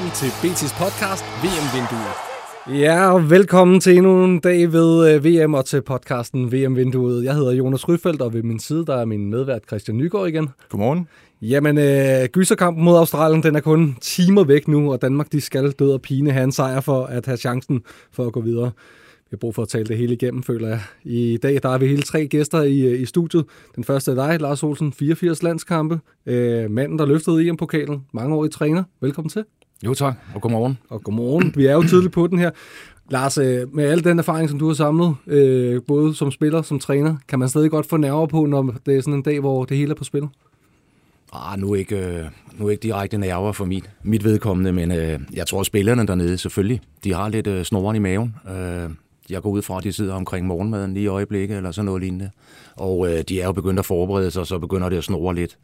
Velkommen til BT's podcast, VM-vinduet. Ja, og velkommen til endnu en dag ved øh, VM og til podcasten VM-vinduet. Jeg hedder Jonas Ryfeldt, og ved min side der er min medvært Christian Nygaard igen. Godmorgen. Jamen, øh, gyserkampen mod Australien, den er kun timer væk nu, og Danmark de skal død og pine have en sejr for at have chancen for at gå videre. Vi har brug for at tale det hele igennem, føler jeg. I dag der er vi hele tre gæster i, øh, i studiet. Den første er dig, Lars Olsen, 84 landskampe. Øh, manden, der løftede EM-pokalen. Mange år i træner. Velkommen til. Jo tak, og godmorgen. Og godmorgen. Vi er jo tidligt på den her. Lars, øh, med al den erfaring, som du har samlet, øh, både som spiller som træner, kan man stadig godt få nerver på, når det er sådan en dag, hvor det hele er på spil? Ah, nu ikke, øh, nu ikke direkte nerver for mit, mit vedkommende, men øh, jeg tror, spillerne dernede selvfølgelig, de har lidt øh, snoren i maven. Øh, jeg går ud fra, at de sidder omkring morgenmaden lige i øjeblikket, eller sådan noget lignende. Og øh, de er jo begyndt at forberede sig, og så begynder det at snore lidt,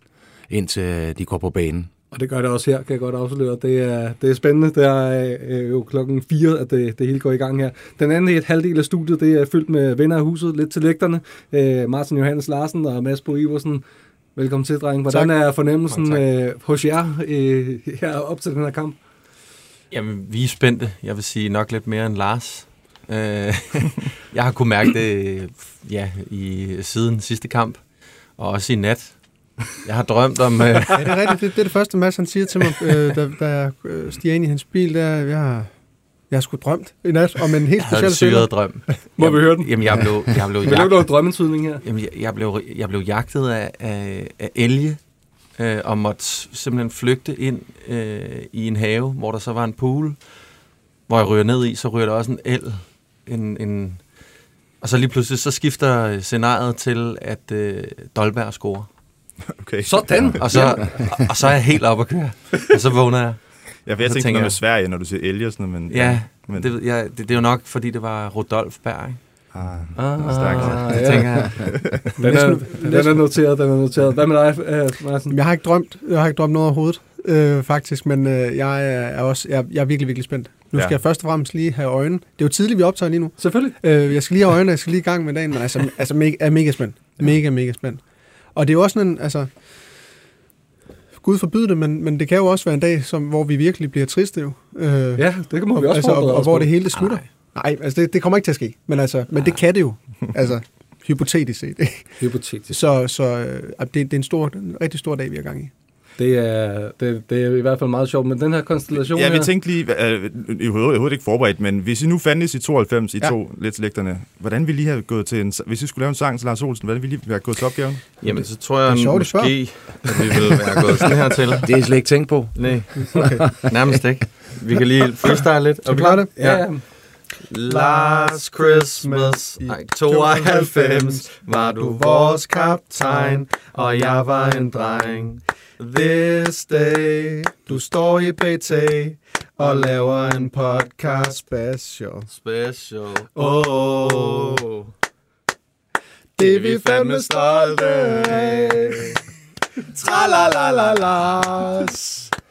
indtil de går på banen. Og det gør det også her, kan jeg godt afsløre. Det er, det er spændende. Det er øh, jo klokken 4, at det, det hele går i gang her. Den anden et halvdel af studiet, det er fyldt med venner af huset, lidt til lægterne. Øh, Martin Johannes Larsen og Mads Bo Iversen. Velkommen til, dreng. Hvordan tak. er fornemmelsen øh, hos jer øh, her op til den her kamp? Jamen, vi er spændte. Jeg vil sige nok lidt mere end Lars. Øh, jeg har kunnet mærke det ja, i siden sidste kamp, og også i nat. Jeg har drømt om... Øh... Ja, det er rigtigt. Det, det er det første, Mads han siger til mig, øh, da, da jeg øh, stiger ind i hans bil. Der, jeg har, jeg har sgu drømt i nat om en helt Jeg havde speciel en syret drøm. Må vi høre den? Jamen, jeg blev, jeg blev, Vil du jag, noget drømmetydning her? jamen, jeg, jeg, blev, jeg blev jagtet af, af, af elge, øh, og måtte simpelthen flygte ind øh, i en have, hvor der så var en pool, hvor jeg ryger ned i, så ryger der også en el. En, en, og så lige pludselig, så skifter scenariet til, at øh, Dolberg scorer. Okay. Sådan! Og så, og så er jeg helt op at køre. Og så vågner jeg. Ja, for jeg tænkte tænker noget med Sverige, når du siger elge og sådan noget, men... Ja, men, det, jeg, det, det er jo nok, fordi det var Rodolf Berg. ikke? ah, stærkt. Ah, Det ja. tænker jeg. Den er, den er noteret, den er noteret. Hvad med dig, øh, Martin? Jeg har ikke drømt, jeg har ikke drømt noget overhovedet, øh, faktisk, men øh, jeg er også, jeg, jeg er virkelig, virkelig spændt. Nu skal Ja. jeg først og fremmest lige have øjne. Det er jo tidligt, vi optager lige nu. Selvfølgelig. Øh, jeg skal lige have øjne, jeg skal lige i gang med dagen, men altså, altså mega, er mega spændt. Mega, mega spændt. Og det er jo også sådan en, altså, Gud forbyde det, men, men det kan jo også være en dag, som, hvor vi virkelig bliver triste jo. Øh, Ja, det kan må vi også altså, og, og os hvor det hele slutter. Nej, altså det, det kommer ikke til at ske, men, altså, men det kan det jo. Altså, hypotetisk set. Hypotetisk. Så, så øh, det, det er en, stor, en rigtig stor dag, vi er gang i. Det er, det, det er i hvert fald meget sjovt, men den her konstellation Ja, vi her, tænkte lige, øh, i hovedet, ikke forberedt, men hvis I nu fandtes i 92, I Ja. to lidt lægterne, hvordan ville I have gået til en, hvis I skulle lave en sang til Lars Olsen, hvordan ville I være gået til opgaven? Jamen, så tror jeg Det er sjovt, det måske, at vi vil være gået sådan her til. Det er slet ikke tænkt på. Nej, okay. nærmest ikke. Vi kan lige freestyle lidt. Skal vi klare det? Ja, ja. Last Christmas, nej, 92, var du vores kaptajn, og jeg var en dreng. This day, du står i BT og laver en podcast Special. special. Oh, Det er vi fandme stolte af.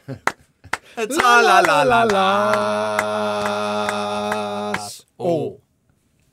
Tralalalas. Tralalalas. oh.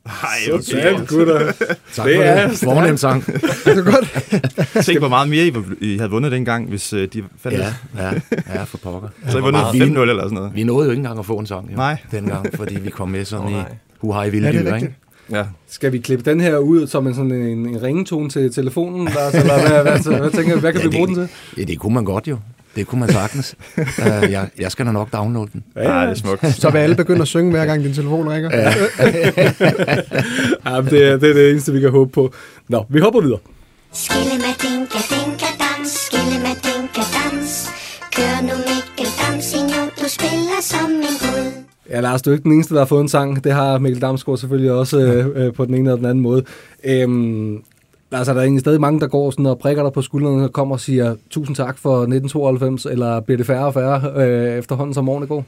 Nej, Sådan, gutter. Tak Det for er det. Fornem sang. Det er godt. Tænk, hvor meget mere I, I havde vundet dengang, hvis øh, de fandtes. Ja, ja, ja, for pokker. Så I vundet meget 5-0 vildt. eller sådan noget. Vi nåede jo ikke engang at få en sang jo, Nej. dengang, fordi vi kom med sådan Åh, i nej. huhej vilde Ja, dyr, ikke? Ja. Skal vi klippe den her ud som en, sådan en, en ringetone til telefonen, Lars? Eller hvad, hvad, hvad, hvad, tænker, hvad kan Ja, vi bruge den det, til? ja, det kunne man godt jo. Det kunne man sagtens. uh, jeg, jeg skal da nok downloade den. Ja, det er smukt. Så vil alle begynde at synge, hver gang din telefon ringer. Ja. Ja, det, er, det er det eneste, vi kan håbe på. Nå, vi hopper videre. Skille med dinka dinka dans, skille med dinka dans. Kør nu Mikkel Damsino, du spiller som en gud. Ja, Lars, du er ikke den eneste, der har fået en sang. Det har Mikkel Damsgaard selvfølgelig også øh, øh, på den ene eller den anden måde. Øhm, Altså, er der er stadig mange, der går sådan og prikker dig på skuldrene og kommer og siger tusind tak for 1992, eller bliver det færre og færre øh, efterhånden som årene går?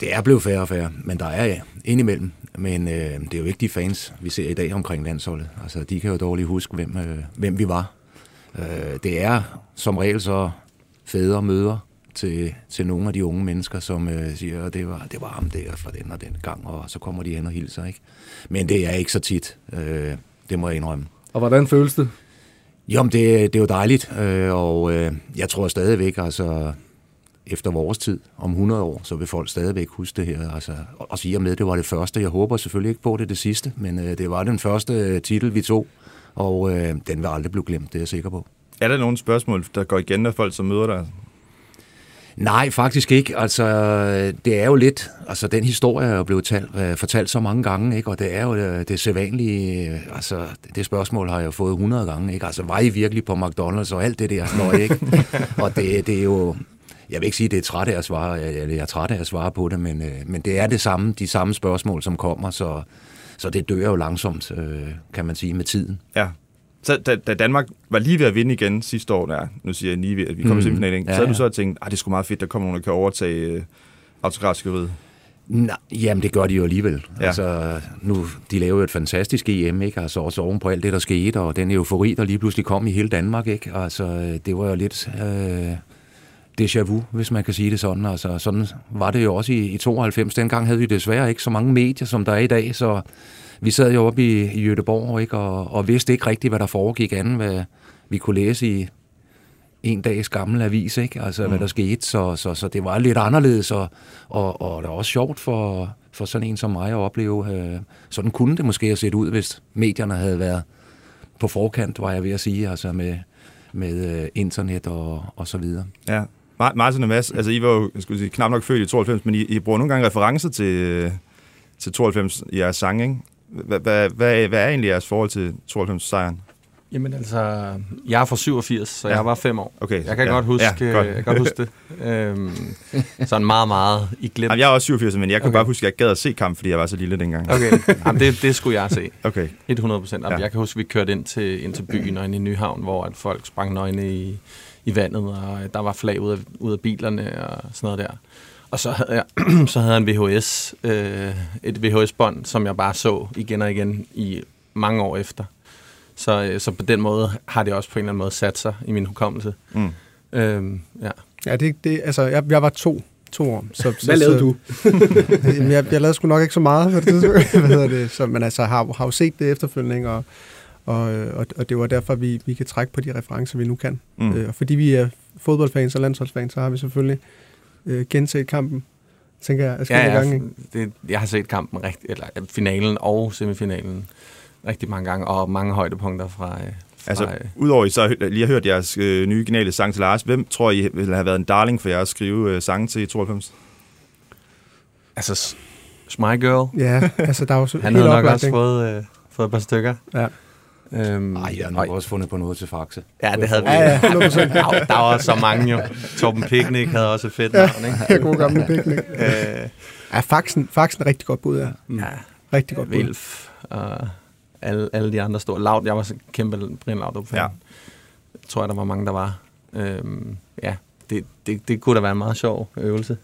Det er blevet færre og færre, men der er ja, indimellem. Men øh, det er jo ikke de fans, vi ser i dag omkring landsholdet. Altså, de kan jo dårligt huske, hvem, øh, hvem vi var. Øh, det er som regel så fædre møder til, til nogle af de unge mennesker, som øh, siger, at det var, det var ham der fra den og den gang, og så kommer de hen og hilser. Ikke? Men det er ikke så tit, øh, det må jeg indrømme. Og hvordan føles det? Jo, men det, det er jo dejligt, øh, og øh, jeg tror stadigvæk, altså efter vores tid, om 100 år, så vil folk stadigvæk huske det her. Altså, og sige med, det var det første. Jeg håber selvfølgelig ikke på det det sidste, men øh, det var den første øh, titel, vi tog, og øh, den vil aldrig blive glemt, det er jeg sikker på. Er der nogle spørgsmål, der går igen af folk, som møder dig? Nej, faktisk ikke. Altså, det er jo lidt, altså den historie er jo blevet talt, øh, fortalt så mange gange, ikke? og det er jo øh, det sædvanlige, øh, altså det spørgsmål har jeg jo fået 100 gange, ikke? altså var I virkelig på McDonald's og alt det der, Nå, ikke? og det, det er jo, jeg vil ikke sige, at det er træt af at svare, eller jeg er træt af at svare på det, men, men det er det samme, de samme spørgsmål, som kommer, så, så det dør jo langsomt, kan man sige, med tiden. Ja. Så da, da Danmark var lige ved at vinde igen sidste år, der, nu siger jeg lige ved, at vi kom mm. i semifinalen, ja, så havde ja. du så tænkt, at det skulle meget fedt, der kommer nogen, der kan overtage øh, autografskeriet. Nej, jamen det gør de jo alligevel. Ja. Altså, nu, de laver jo et fantastisk EM, ikke? Altså også oven på alt det, der skete, og den eufori, der lige pludselig kom i hele Danmark, ikke? Altså, det var jo lidt øh, déjà vu, hvis man kan sige det sådan. Altså, sådan var det jo også i, i 92. Dengang havde vi desværre ikke så mange medier, som der er i dag, så vi sad jo oppe i, i Jødeborg ikke, og, og vidste ikke rigtigt, hvad der foregik anden, hvad vi kunne læse i en dags gammel avis, ikke? altså mm. hvad der skete, så, så, så det var lidt anderledes, og, og, og det var også sjovt for, for sådan en som mig at opleve. Øh, sådan kunne det måske have set ud, hvis medierne havde været på forkant, var jeg ved at sige, altså med, med øh, internet og, og så videre. Ja, Martin og Mads, altså I var jo skulle sige, knap nok født i 92, men I, I bruger nogle gange referencer til, til 92 i jeres sang, ikke? Hvad, hvad, hvad, hvad er egentlig jeres forhold til 92-sejren? Jamen altså, jeg er fra 87, så ja. jeg var fem år. Okay, jeg kan ja. godt huske, ja, godt. jeg kan godt huske det. Øhm, sådan meget, meget i glemt. Jamen, jeg er også 87, men jeg kan okay. bare huske, at jeg gad at se kamp, fordi jeg var så lille dengang. Okay, Jamen, det, det skulle jeg se. Okay. 100 procent. Ja. Jeg kan huske, at vi kørte ind til, ind til byen og ind i Nyhavn, hvor at folk sprang nøgne i, i vandet, og der var flag ud af, ud af bilerne og sådan noget der. Og så havde jeg, så havde jeg en VHS, øh, et VHS-bånd, som jeg bare så igen og igen i mange år efter. Så, øh, så på den måde har det også på en eller anden måde sat sig i min hukommelse. Mm. Øhm, ja. Ja, det, det, altså, jeg, jeg var to, to år. Så, Hvad så, lavede du? jamen, jeg, jeg lavede sgu nok ikke så meget. Hvad det, hvad hedder det? Så, men altså, har, har jo set det efterfølgende, og, og, og, og det var derfor, vi, vi kan trække på de referencer, vi nu kan. Mm. Øh, og fordi vi er fodboldfans og landsholdsfans, så har vi selvfølgelig øh, genset kampen, tænker jeg, ja, ja, gange. Det, jeg har set kampen, rigtig, eller finalen og semifinalen rigtig mange gange, og mange højdepunkter fra... Øh, fra altså, udover I så lige har hørt jeres øh, nye geniale sang til Lars, hvem tror I ville have været en darling for jer at skrive øh, sange til i 92? Altså, My Girl. Ja, altså der er jo Han havde nok også fået, øh, fået et par stykker. Ja. Øhm, Ej, jeg har nok også fundet på noget til Faxe. Ja, det havde vi. Ja, ja, der, der var så mange jo. Torben Picnic havde også et fedt navn, ikke? Ja, god gamle Picnic. øh, ja, Faxen, Faxen er rigtig godt bud, ja. Mm. ja rigtig godt bud. Vilf og alle, alle de andre store. Laud, jeg var så kæmpe Brian Laudrup-fan. Ja. Tror jeg, der var mange, der var. Øhm, ja, det, det, det kunne da være en meget sjov øvelse.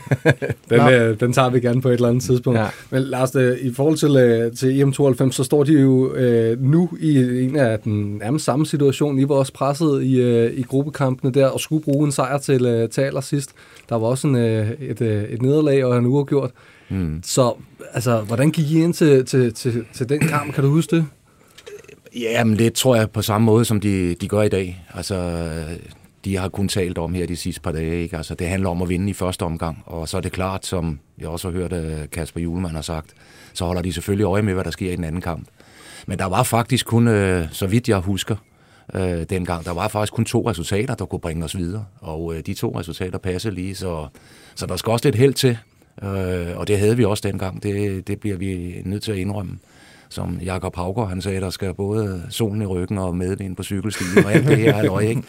den, øh, den tager vi gerne på et eller andet tidspunkt. Ja. Men Lars, øh, i forhold til, øh, til EM92, så står de jo øh, nu i en af den nærmest samme situation. I var også presset i, øh, i gruppekampene der, og skulle bruge en sejr til, øh, til allersidst. Der var også en, øh, et, øh, et nederlag og en uafgjort. Mm. Så altså, hvordan gik I ind til, til, til, til den kamp? Kan du huske det? Jamen, det tror jeg på samme måde, som de, de gør i dag. Altså, de har kun talt om her de sidste par dage. Ikke? Altså, det handler om at vinde i første omgang, og så er det klart, som jeg også har hørt øh, Kasper Julemand har sagt, så holder de selvfølgelig øje med, hvad der sker i den anden kamp. Men der var faktisk kun, øh, så vidt jeg husker, øh, dengang, der var faktisk kun to resultater, der kunne bringe os videre. Og øh, de to resultater passer lige, så, så der skal også lidt held til. Øh, og det havde vi også dengang. Det, det bliver vi nødt til at indrømme som Jakob Hauger, han sagde, der skal både solen i ryggen og medvind på cykelstien og alt det her halløj, ikke?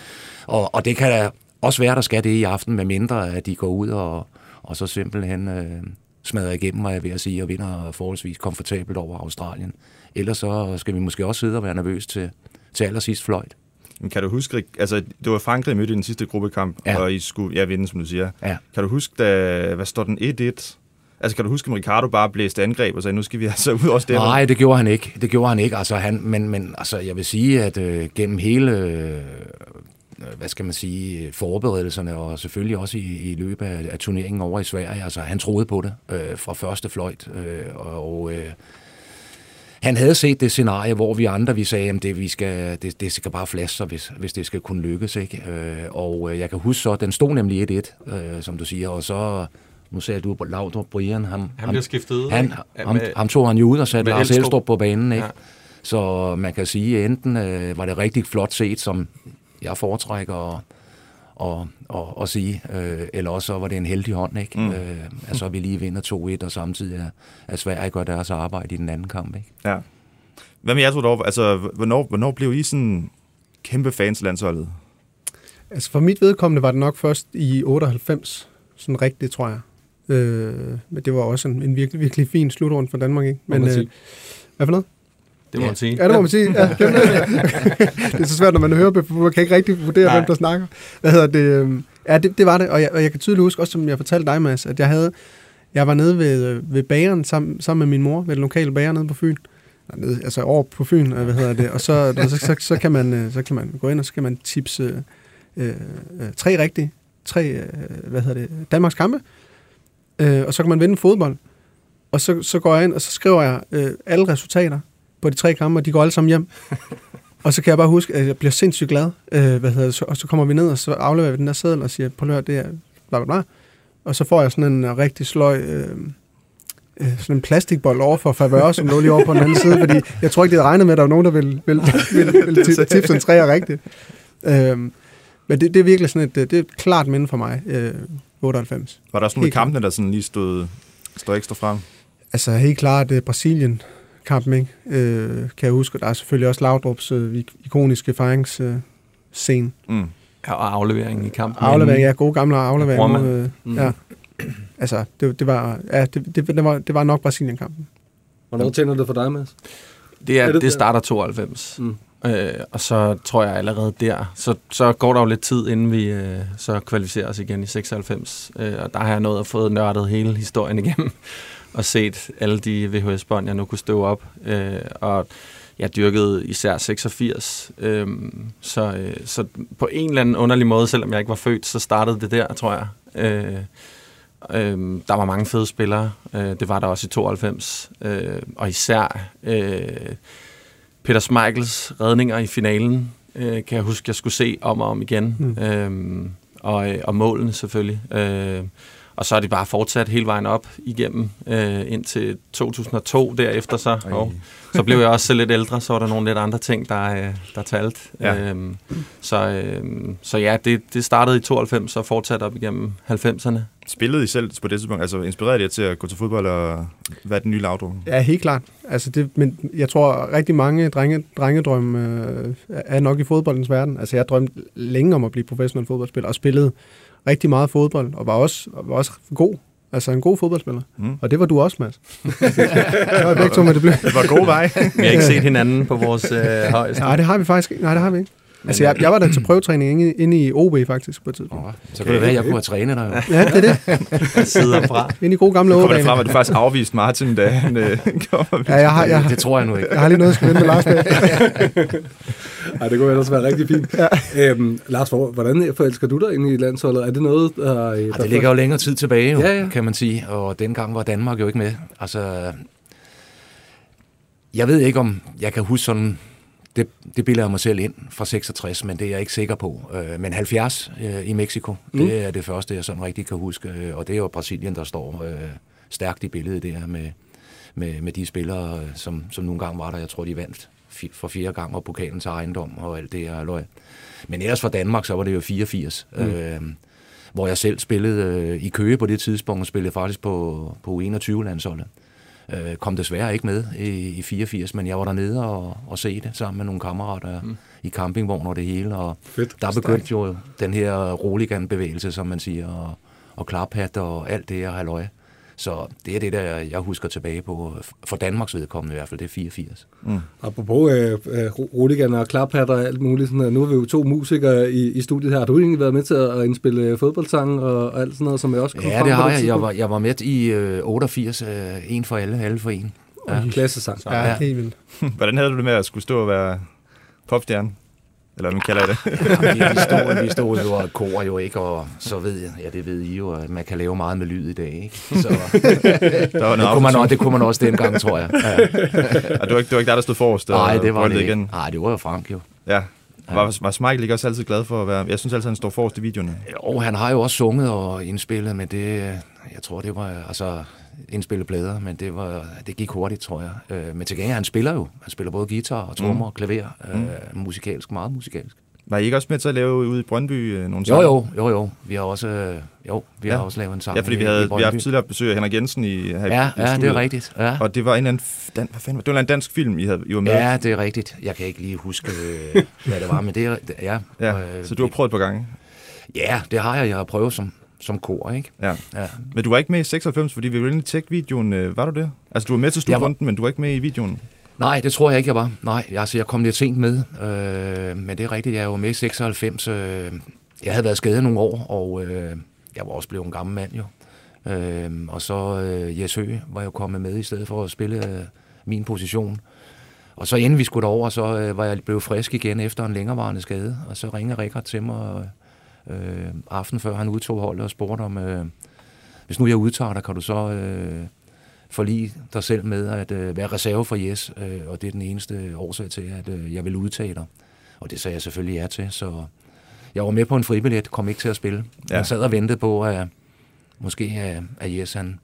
Og, og det kan da også være, der skal det i aften, med mindre at de går ud og, og så simpelthen øh, smadrer igennem, mig jeg ved at sige, og vinder forholdsvis komfortabelt over Australien. Ellers så skal vi måske også sidde og være nervøs til, til allersidst fløjt. Men kan du huske, altså det var Frankrig, I mødte i den sidste gruppekamp, ja. og I skulle ja, vinde, som du siger. Ja. Kan du huske, da, hvad står den 1-1? Altså, kan du huske, at Ricardo bare blæste angreb og sagde, nu skal vi altså ud også der? Nej, det gjorde han ikke. Det gjorde han ikke. Altså, han, men, men altså, jeg vil sige, at øh, gennem hele, øh, hvad skal man sige, forberedelserne, og selvfølgelig også i, i løbet af, af turneringen over i Sverige, altså, han troede på det øh, fra første fløjt, øh, og øh, han havde set det scenarie, hvor vi andre, vi sagde, at det, vi skal, det, det skal bare flaske sig, hvis, hvis det skal kunne lykkes. Ikke? Øh, og øh, jeg kan huske så, den stod nemlig 1-1, øh, som du siger, og så, nu sagde du på Laudrup Brian, ham, Han bliver skiftet ud, han, ikke? ham, Med- ham tog han jo ud og satte Lars Elstrup. På banen. Ikke? Ja. Så man kan sige, enten øh, var det rigtig flot set, som jeg foretrækker at, og, og, og sige, øh, eller også så var det en heldig hånd, ikke? Mm. Øh, at så vi lige vinder 2-1, og samtidig er, at Sverige gør deres arbejde i den anden kamp. Ikke? Ja. Hvad med jer derovre? Altså, hvornår, hvornår blev I sådan kæmpe fans landsholdet? Altså for mit vedkommende var det nok først i 98, sådan rigtigt, tror jeg. Øh, men det var også en, en virkelig, virkelig fin slutrunde for Danmark, ikke? Men, øh, hvad for noget? Det må man sige. Ja, det må man sige. Ja, det, det er så svært, når man hører for man kan ikke rigtig vurdere, Nej. hvem der snakker. Hvad hedder det? øhm, Ja, det, det var det, og jeg, og jeg kan tydeligt huske, også som jeg fortalte dig, Mads, at jeg havde, jeg var nede ved, øh, ved bageren sammen, sammen med min mor, ved den lokale bager nede på Fyn. Nede, altså over på Fyn, hvad hedder det, og så, så, så, så, kan man, øh, så kan man gå ind, og så kan man tipse øh, øh, tre rigtige, tre, øh, hvad hedder det, Danmarks kampe, øh, og så kan man vinde fodbold. Og så, så går jeg ind, og så skriver jeg øh, alle resultater på de tre kampe, og de går alle sammen hjem. og så kan jeg bare huske, at jeg bliver sindssygt glad. Øh, hvad hedder det, så, og så kommer vi ned, og så afleverer vi den der seddel og siger, at høre, det er bla bla bla. Og så får jeg sådan en øh, rigtig sløj, øh, øh, sådan en plastikbold over for favør, som lå lige over på den anden side, fordi jeg tror ikke, det regnet med, at der var nogen, der ville, ville, ville, ville ti- tipse en træer rigtigt. Øh, men det, det er virkelig sådan et, det er et klart minde for mig, øh, 98. Var der også nogle af kampene, der sådan lige stod, stod ekstra frem? Altså helt klart uh, Brasilien kampen, ikke? Øh, kan jeg huske. Der er selvfølgelig også Laudrups øh, ikoniske fejringsscene. Øh, scene. Mm. Ja, og afleveringen i kampen. aflevering, ja, gode gamle aflevering. Brormand. Mod, øh, Mm. ja. Altså, det, det, var, ja, det, det, det, var, det var nok Brasilien-kampen. Hvornår tænder det for dig, Mads? Det, er, Er det det starter 92. Mm. Øh, og så tror jeg allerede der, så, så går der jo lidt tid, inden vi øh, så kvalificerer os igen i 96. Øh, og der har jeg nået at få nørdet hele historien igennem, og set alle de VHS-bånd, jeg nu kunne støve op. Øh, og jeg dyrkede især 86. Øh, så, øh, så på en eller anden underlig måde, selvom jeg ikke var født, så startede det der, tror jeg. Øh, Øhm, der var mange fede spillere. Øh, det var der også i 92. Øh, og især øh, Peter Schmeichels redninger i finalen, øh, kan jeg huske, jeg skulle se om og om igen. Mm. Øhm, og, øh, og målene selvfølgelig. Øh, og så er det bare fortsat hele vejen op igennem øh, indtil 2002 derefter så. Ej. Og så blev jeg også så lidt ældre, så var der nogle lidt andre ting, der, øh, der talte. Ja. Øhm, så, øh, så ja, det, det startede i 92 og fortsatte op igennem 90'erne. Spillede I selv på det tidspunkt? Altså inspirerede I jer til at gå til fodbold og hvad er den nye lavdrum? Ja, helt klart. Altså det, men jeg tror, rigtig mange drenge, drengedrømme øh, er nok i fodboldens verden. Altså jeg drømte længe om at blive professionel fodboldspiller, og spillede rigtig meget fodbold, og var også, var også god. Altså en god fodboldspiller. Mm. Og det var du også, Mads. det var begge to med det blev. Det var god vej. Vi har ikke set hinanden på vores øh, højeste. Nej, det har vi faktisk ikke. Nej, det har vi ikke. Altså, jeg, jeg var der til prøvetræning inde, inde i OB faktisk på et tidspunkt. Oh, så kan det være, at jeg kunne have trænet dig. Ja, det er det. Sider fra. Inde i gode gamle Kommer OB. det frem, at du faktisk afviste Martin, da han øh, kommer? Ja, jeg har, jeg, Det tror jeg nu ikke. jeg har lige noget, jeg skal med Lars med. Ej, det kunne ellers være rigtig fint. ja. øhm, Lars, hvor- hvordan forelsker du dig ind i landsholdet? Er det noget, der... Ja, det ligger jo længere tid tilbage, jo, Ja, ja. kan man sige. Og dengang var Danmark jo ikke med. Altså, jeg ved ikke, om jeg kan huske sådan... Det, det bilder jeg mig selv ind fra 66, men det er jeg ikke sikker på. Øh, Men 70 øh, i Mexico, Mm. det er det første, jeg sådan rigtig kan huske. Øh, Og det er jo Brasilien, der står øh, stærkt i billedet der med, med, med de spillere, øh, som, som nogle gange var der. Jeg tror, de vandt for fire gange og pokalen til ejendom og alt det her løg. Men ellers for Danmark, så var det jo 84. Mm. Øh, hvor jeg selv spillede øh, i Køge på det tidspunkt, og spillede faktisk på, på U21-landsholdet. Øh, kom desværre ikke med i, i 84, men jeg var dernede og, og se det sammen med nogle kammerater mm. i campingvogn og det hele, og Fedt. der begyndte jo den her roligan-bevægelse, som man siger, og, og klaphat og alt det her halløj. Så det er det, der jeg husker tilbage på, for Danmarks vedkommende i hvert fald, det er 84. Apropos øh, øh, roligan og klaphatter og alt muligt, sådan, noget. nu er vi jo to musikere i, i studiet her. Har du egentlig været med til at indspille øh, fodboldsange og, og alt sådan noget, som jeg også kom Ja, frem det har jeg. Jeg var, jeg var med i øh, 88, øh, en for alle, alle for en. Ja. Klassesang. Ja, Ja. helt vildt. Hvordan havde du det med at skulle stå og være popstjerne? Eller hvad man kalder det? Ja, vi, stod, vi stod jo og kor jo ikke, og så ved jeg, ja det ved I jo, at man kan lave meget med lyd i dag, ikke? Så Der var det kunne, man, også- det kunne man også dengang, tror jeg. Ja. Og det var ikke, det var ikke der, der stod forrest. Nej, det var det ikke. igen. Nej, det var jo Frank jo. Ja. Var, var Smeichel ikke også altid glad for at være... Jeg synes altid, han står forrest i videoerne. Og han har jo også sunget og indspillet, men det, jeg tror, det var altså indspillet plader, men det, var, det gik hurtigt, tror jeg. Øh, Men til gengæld, han spiller jo. Han spiller både guitar og trommer og klaver. Øh, musikalsk, meget musikalsk. Var I ikke også med til at lave ude i Brøndby øh, nogle Jo, sange? jo, jo, jo. Vi har også, øh, jo, vi Ja. har også lavet en sang Ja, fordi vi havde, i vi har haft tidligere besøg af Henrik Jensen i, her Ja, i ja, det er rigtigt. Ja. Og det var en anden... Dan, hvad fanden, det var en dansk film, I, havde, I var med Ja, det er rigtigt. Jeg kan ikke lige huske, øh, hvad det var, men det er, ja. ja. øh, Så du har prøvet et par gange. Ja, det har jeg. Jeg har prøvet som, som kor, ikke? Ja. Ja. Men du var ikke med i 96, fordi vi ville egentlig tjekke videoen. øh, Var du det? Altså, du var med til Jeg var- men du var ikke med i videoen. Nej, det tror jeg ikke, jeg var. Nej, altså, jeg kom lidt sent med. Øh, men det er rigtigt, jeg var med i 96. Øh, jeg havde været skadet nogle år, og øh, jeg var også blevet en gammel mand jo. Øh, og så øh, Jes Høgh var jo kommet med i stedet for at spille øh, min position. Og så inden vi skulle derover, så øh, var jeg blevet frisk igen efter en længerevarende skade. Og så ringede Rikard til mig øh, aften før han udtog holdet og spurgte om, øh, hvis nu jeg udtager dig, kan du så øh, forlige dig selv med at øh, være reserve for Jes, øh, og det er den eneste årsag til, at øh, jeg vil udtage dig. Og det sagde jeg selvfølgelig ja til, så jeg var med på en fribillet, kom ikke til at spille. Ja. Jeg sad og ventede på, at måske at Jes han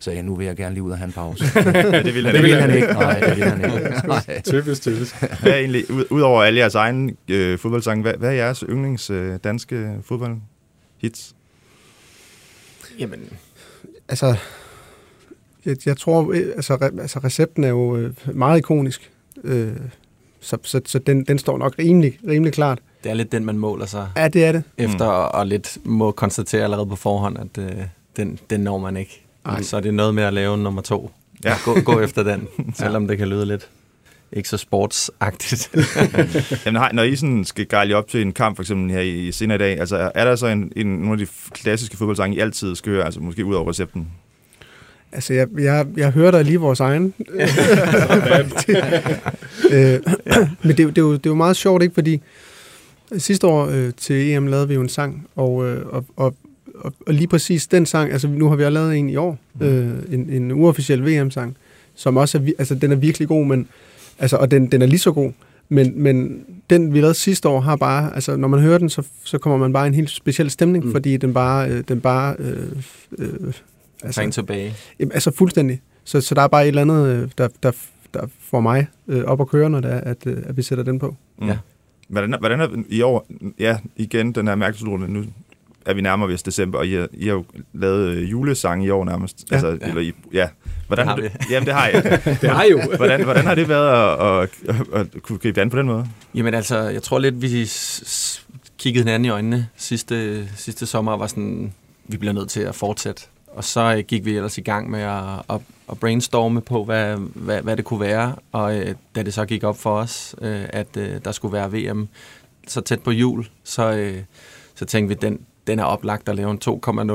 sagde, nu vil jeg gerne lige ud og have en pause. Ja, det ville Men det ville han ikke. Nej, det ville han ikke. Nej. Typisk, typisk. Hvad er egentlig, ud- udover alle jeres egne øh, fodboldsange, hvad, hvad er jeres yndlings øh, danske fodboldhits? Jamen, Altså, jeg, jeg tror, øh, altså, re, altså recepten er jo øh, meget ikonisk. Øh, så så, så den, den står nok rimelig, rimelig klart. det er lidt den, man måler sig Ja, det er det. efter, og, og lidt må konstatere allerede på forhånd, at øh, den, den når man ikke. Ej. Så er det noget med at lave en nummer to. Ja. Ja. Gå, gå efter den, selvom det kan lyde lidt ikke så sportsagtigt. Jamen, når I sådan skal gejle op til en kamp, for eksempel her i, senere i dag, altså er- er der så en, en, nogle af de klassiske fodboldsange, I altid skal høre, altså måske ud over recepten? Altså, jeg, jeg, jeg hører da lige vores egen. øh, men det, er jo- det, er jo, det er jo meget sjovt, ikke? Fordi sidste år øh, til EM lavede vi jo en sang, og, øh, og, og, og, og lige præcis den sang, altså nu har vi også lavet en i år, øh, en, en uofficiel VM-sang, som også er, altså den er virkelig god, men, altså, og den, den er lige så god, men, men den vi lavede sidste år har bare, altså når man hører den, så, så kommer man bare i en helt speciel stemning, Mm. mm. fordi den bare, øh, den bare øh, øh, Altså, Træng tilbage. Jamen, altså fuldstændig. Så, så der er bare et eller andet, øh, der, der, der får mig øh, op at køre, når det er, at, øh, at vi sætter den på. Mm. Ja. Hvordan, er- hvordan er i år, ja, igen, den her mærkesrunde, nu er vi nærmere ved december, og I har, I har jo lavet øh, julesange i år nærmest. Ja. altså, Ja. Eller I, ja. Hvordan Det har det, jamen, det har jeg. Det har I jo. hvordan, hvordan har det været at, at, at, at kunne gribe det an på den måde? Jamen altså, jeg tror lidt, vi kiggede hinanden i øjnene sidste, sidste sommer og var sådan, vi bliver nødt til at fortsætte. Og så øh, gik vi ellers i gang med at, at, at brainstorme på, hvad, hvad, hvad det kunne være. Og øh, da det så gik op for os, øh, at øh, der skulle være VM så tæt på jul, så, øh, så tænkte vi, den, den er oplagt at lave en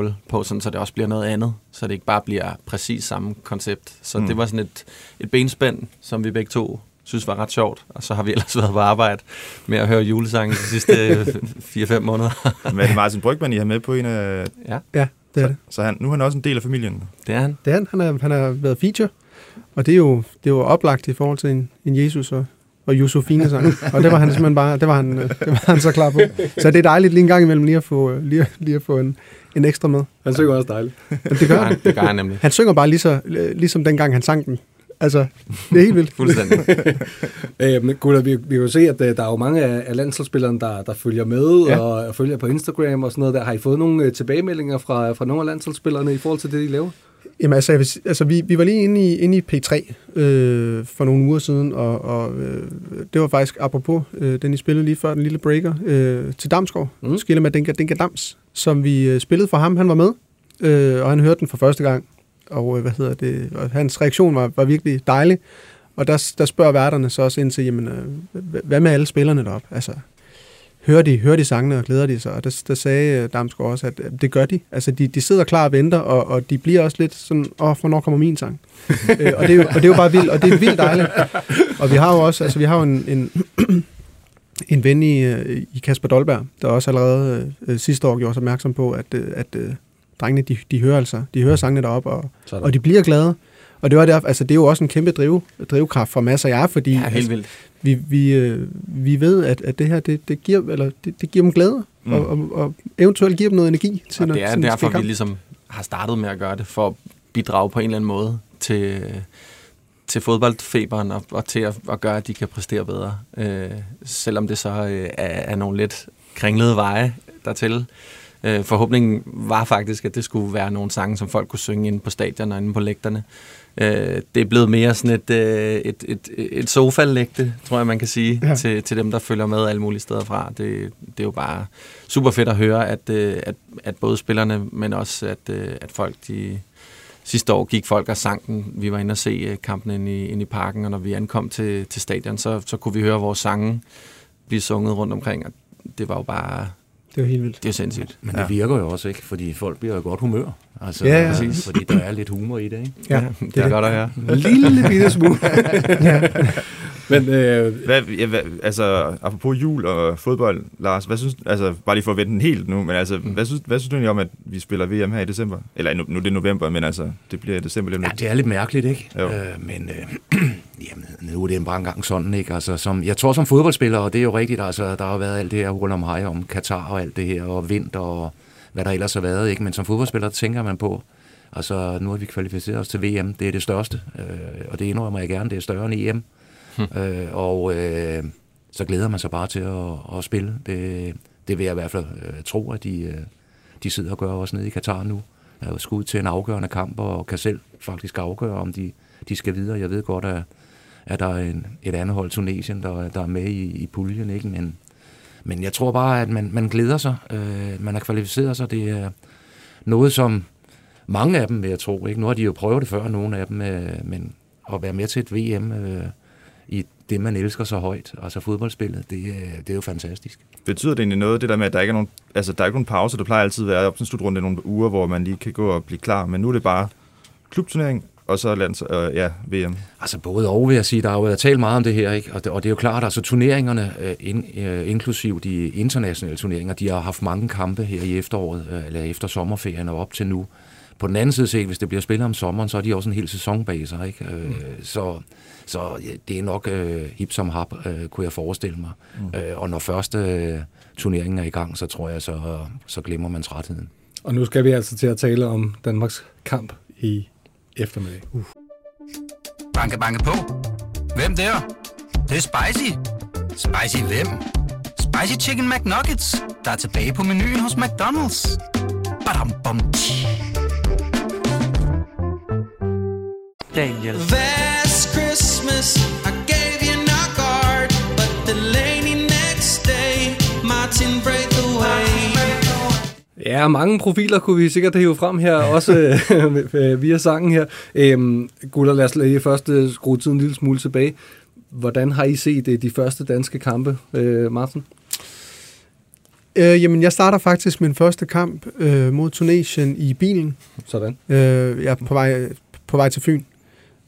2,0 på, sådan, så det også bliver noget andet. Så det ikke bare bliver præcis samme koncept. Så Mm. det var sådan et, et benspænd, som vi begge to synes var ret sjovt. Og så har vi ellers været på arbejde med at høre julesange de sidste 4-5 måneder. Men er det Martin Brygman, I har med på en af... Ja, Ja, det er det. Så han, nu er han også en del af familien. det er han. Det er han. Han har, han har været feature, og det er jo, det er jo oplagt i forhold til en, en Jesus og, og Josefine sang. Og det var han simpelthen bare, det var han, øh, det var han så klar på. Så det er dejligt lige en gang imellem lige at få, øh, lige, lige at få en, en ekstra med. Han synger også dejligt. Men det Det gør han. han, det gør han nemlig. Han synger bare lige så, øh, ligesom dengang han sang den. Altså, det er helt vildt. Fuldstændig. Øh, men Guller, vi, vi kan jo se, at der er jo mange af, af landsholdsspillerne, der, der følger med Ja. og, og følger på Instagram og sådan noget der. Har I fået nogle tilbagemeldinger fra, fra nogle af landsholdsspillerne i forhold til det, de laver? Jamen altså, jeg vil, altså vi, vi var lige inde i, inde i P3 øh, for nogle uger siden, og, og øh, det var faktisk apropos øh, den, I spillede lige før, den lille breaker, øh, til Damsgaard, Mm. mm. Skille med Dinka, Dinka Dams, som vi øh, spillede for ham. Han var med, øh, og han hørte den for første gang. og øh, hvad hedder det, og hans reaktion var, var virkelig dejlig. Og der, der spørger værterne så også ind til, jamen, øh, hvad med alle spillerne deroppe? Altså, hører de, hører de sangene og glæder de sig? Og der, der sagde øh, Damsgaard også, at det gør de. Altså, de, de sidder klar og venter, og, og de bliver også lidt sådan, åh, hvornår kommer min sang? øh, og, det er jo, og det er jo bare vildt, og det er vildt dejligt. Og vi har jo også, altså vi har jo en, en, en ven i, øh, i Kasper Dolberg, der også allerede øh, sidste år gjorde os opmærksom på, at, øh, at øh, drengene, de, de hører altså, de hører sangene deroppe, og, Sådan. og de bliver glade. Og det, var der, altså, det er jo også en kæmpe driv, drivkraft for masser af jer, fordi Ja, helt altså, vildt. Vi, vi, øh, vi ved, at, at det her, det, det, giver, eller det, det giver dem glæde, mm. og, og, og eventuelt giver dem noget energi til, Og det er når de derfor, vi ligesom har startet med at gøre det, for at bidrage på en eller anden måde til, til fodboldfeberen og, og til at, at gøre, at de kan præstere bedre. Øh, selvom det så øh, er, er nogle lidt kringlede veje dertil. Øh, forhåbningen var faktisk, at det skulle være nogle sange, som folk kunne synge inde på stadion og inde på lægterne. Øh, det er blevet mere sådan et, øh, et, et, et sofa-lægte, tror jeg, man kan sige, Ja. til, til dem, der følger med alle mulige steder fra. Det, det er jo bare super fedt at høre, at, øh, at, at både spillerne, men også at, øh, at folk, de... Sidste år gik folk og sang den. Vi var inde og se øh, kampen inde i, inde i parken, og når vi ankom til, til stadion, så, så kunne vi høre vores sange blive sunget rundt omkring, og det var jo bare... Det er jo helt vildt. Det er sindssygt. Men det virker jo også, ikke? Fordi folk bliver i godt humør. Altså, Ja, ja. præcis. Fordi der er lidt humor i det, ikke? Ja, det er godt at høre. En lille bitte smule. Men øh, Hvad, ja, hvad, altså, apropos jul og fodbold, Lars, hvad synes, altså, bare lige for at vente den helt nu, men altså, mm. hvad, synes, hvad synes du egentlig om, at vi spiller VM her i december? Eller nu, nu er det november, men altså, det bliver i december om Ja, lidt. det er lidt mærkeligt, ikke? Jo. Øh, men øh, jamen, nu er det bare engang sådan, ikke? Altså, som, jeg tror som fodboldspiller, og det er jo rigtigt, altså, der har været alt det her rundt om hej om Katar og alt det her, og vinter og hvad der ellers har været, ikke? Men som fodboldspiller tænker man på, altså nu har vi kvalificeret os til VM, det er det største, øh, og det indrømmer jeg gerne, det er større end EM. Øh, og øh, så glæder man sig bare til at, at spille. Det, det vil jeg i hvert fald øh, tro, at de, øh, de sidder og gør også nede i Katar nu. Jeg er skudt til en afgørende kamp, og kan selv faktisk afgøre, om de, de skal videre. Jeg ved godt, at, at der er en, et andet hold, Tunesien, der, der er med i, i puljen, ikke? Men, men jeg tror bare, at man, man glæder sig. Øh, man har kvalificeret sig. Det er noget, som mange af dem, vil jeg tro, ikke? Nu har de jo prøvet det før, nogle af dem, øh, men at være med til et VM øh, i det, man elsker så højt, altså fodboldspillet, det, er- det er jo fantastisk. Betyder det egentlig noget, det der med, at der ikke er nogen, altså, der er ikke nogen pause? Der plejer altid at være op til en slutrunde nogle uger, hvor man lige kan gå og blive klar, men nu er det bare klubturnering, og så lands, øh, ja, VM. Altså både og, vil jeg sige. Der har jo været talt meget om det her, ikke? Og, det, og det er jo klart, altså turneringerne, øh, in, øh, inklusiv de internationale turneringer, de har haft mange kampe her i efteråret, øh, eller efter sommerferien og op til nu. På den anden side set, hvis det bliver spillet om sommeren, så er de også en hel sæson bag sig, ikke? Øh, Så, så ja, det er nok øh, hip som hap, øh, kunne jeg forestille mig. Mm. Øh, og når første øh, turneringen er i gang, så tror jeg, så, så glemmer man trætheden. og nu skal vi altså til at tale om Danmarks kamp i eftermiddag. Uh. Banke, banke på. Hvem der? Det, det er spicy. Spicy hvem? Spicy Chicken McNuggets, der er tilbage på menuen hos McDonald's. Badum, bom, tji. Daniel. Last Christmas, I gave you knock hard, but the lady next day, Martin break away. Ja, mange profiler kunne vi sikkert hive frem her, også øh, via sangen her. Øhm, Guller, lad os lige først øh, skrue tiden en lille smule tilbage. Hvordan har I set øh, de første danske kampe, øh, Martin? Øh, jamen, jeg starter faktisk min første kamp øh, mod Tunesien i bilen. Sådan. Øh, jeg er på vej, på vej til Fyn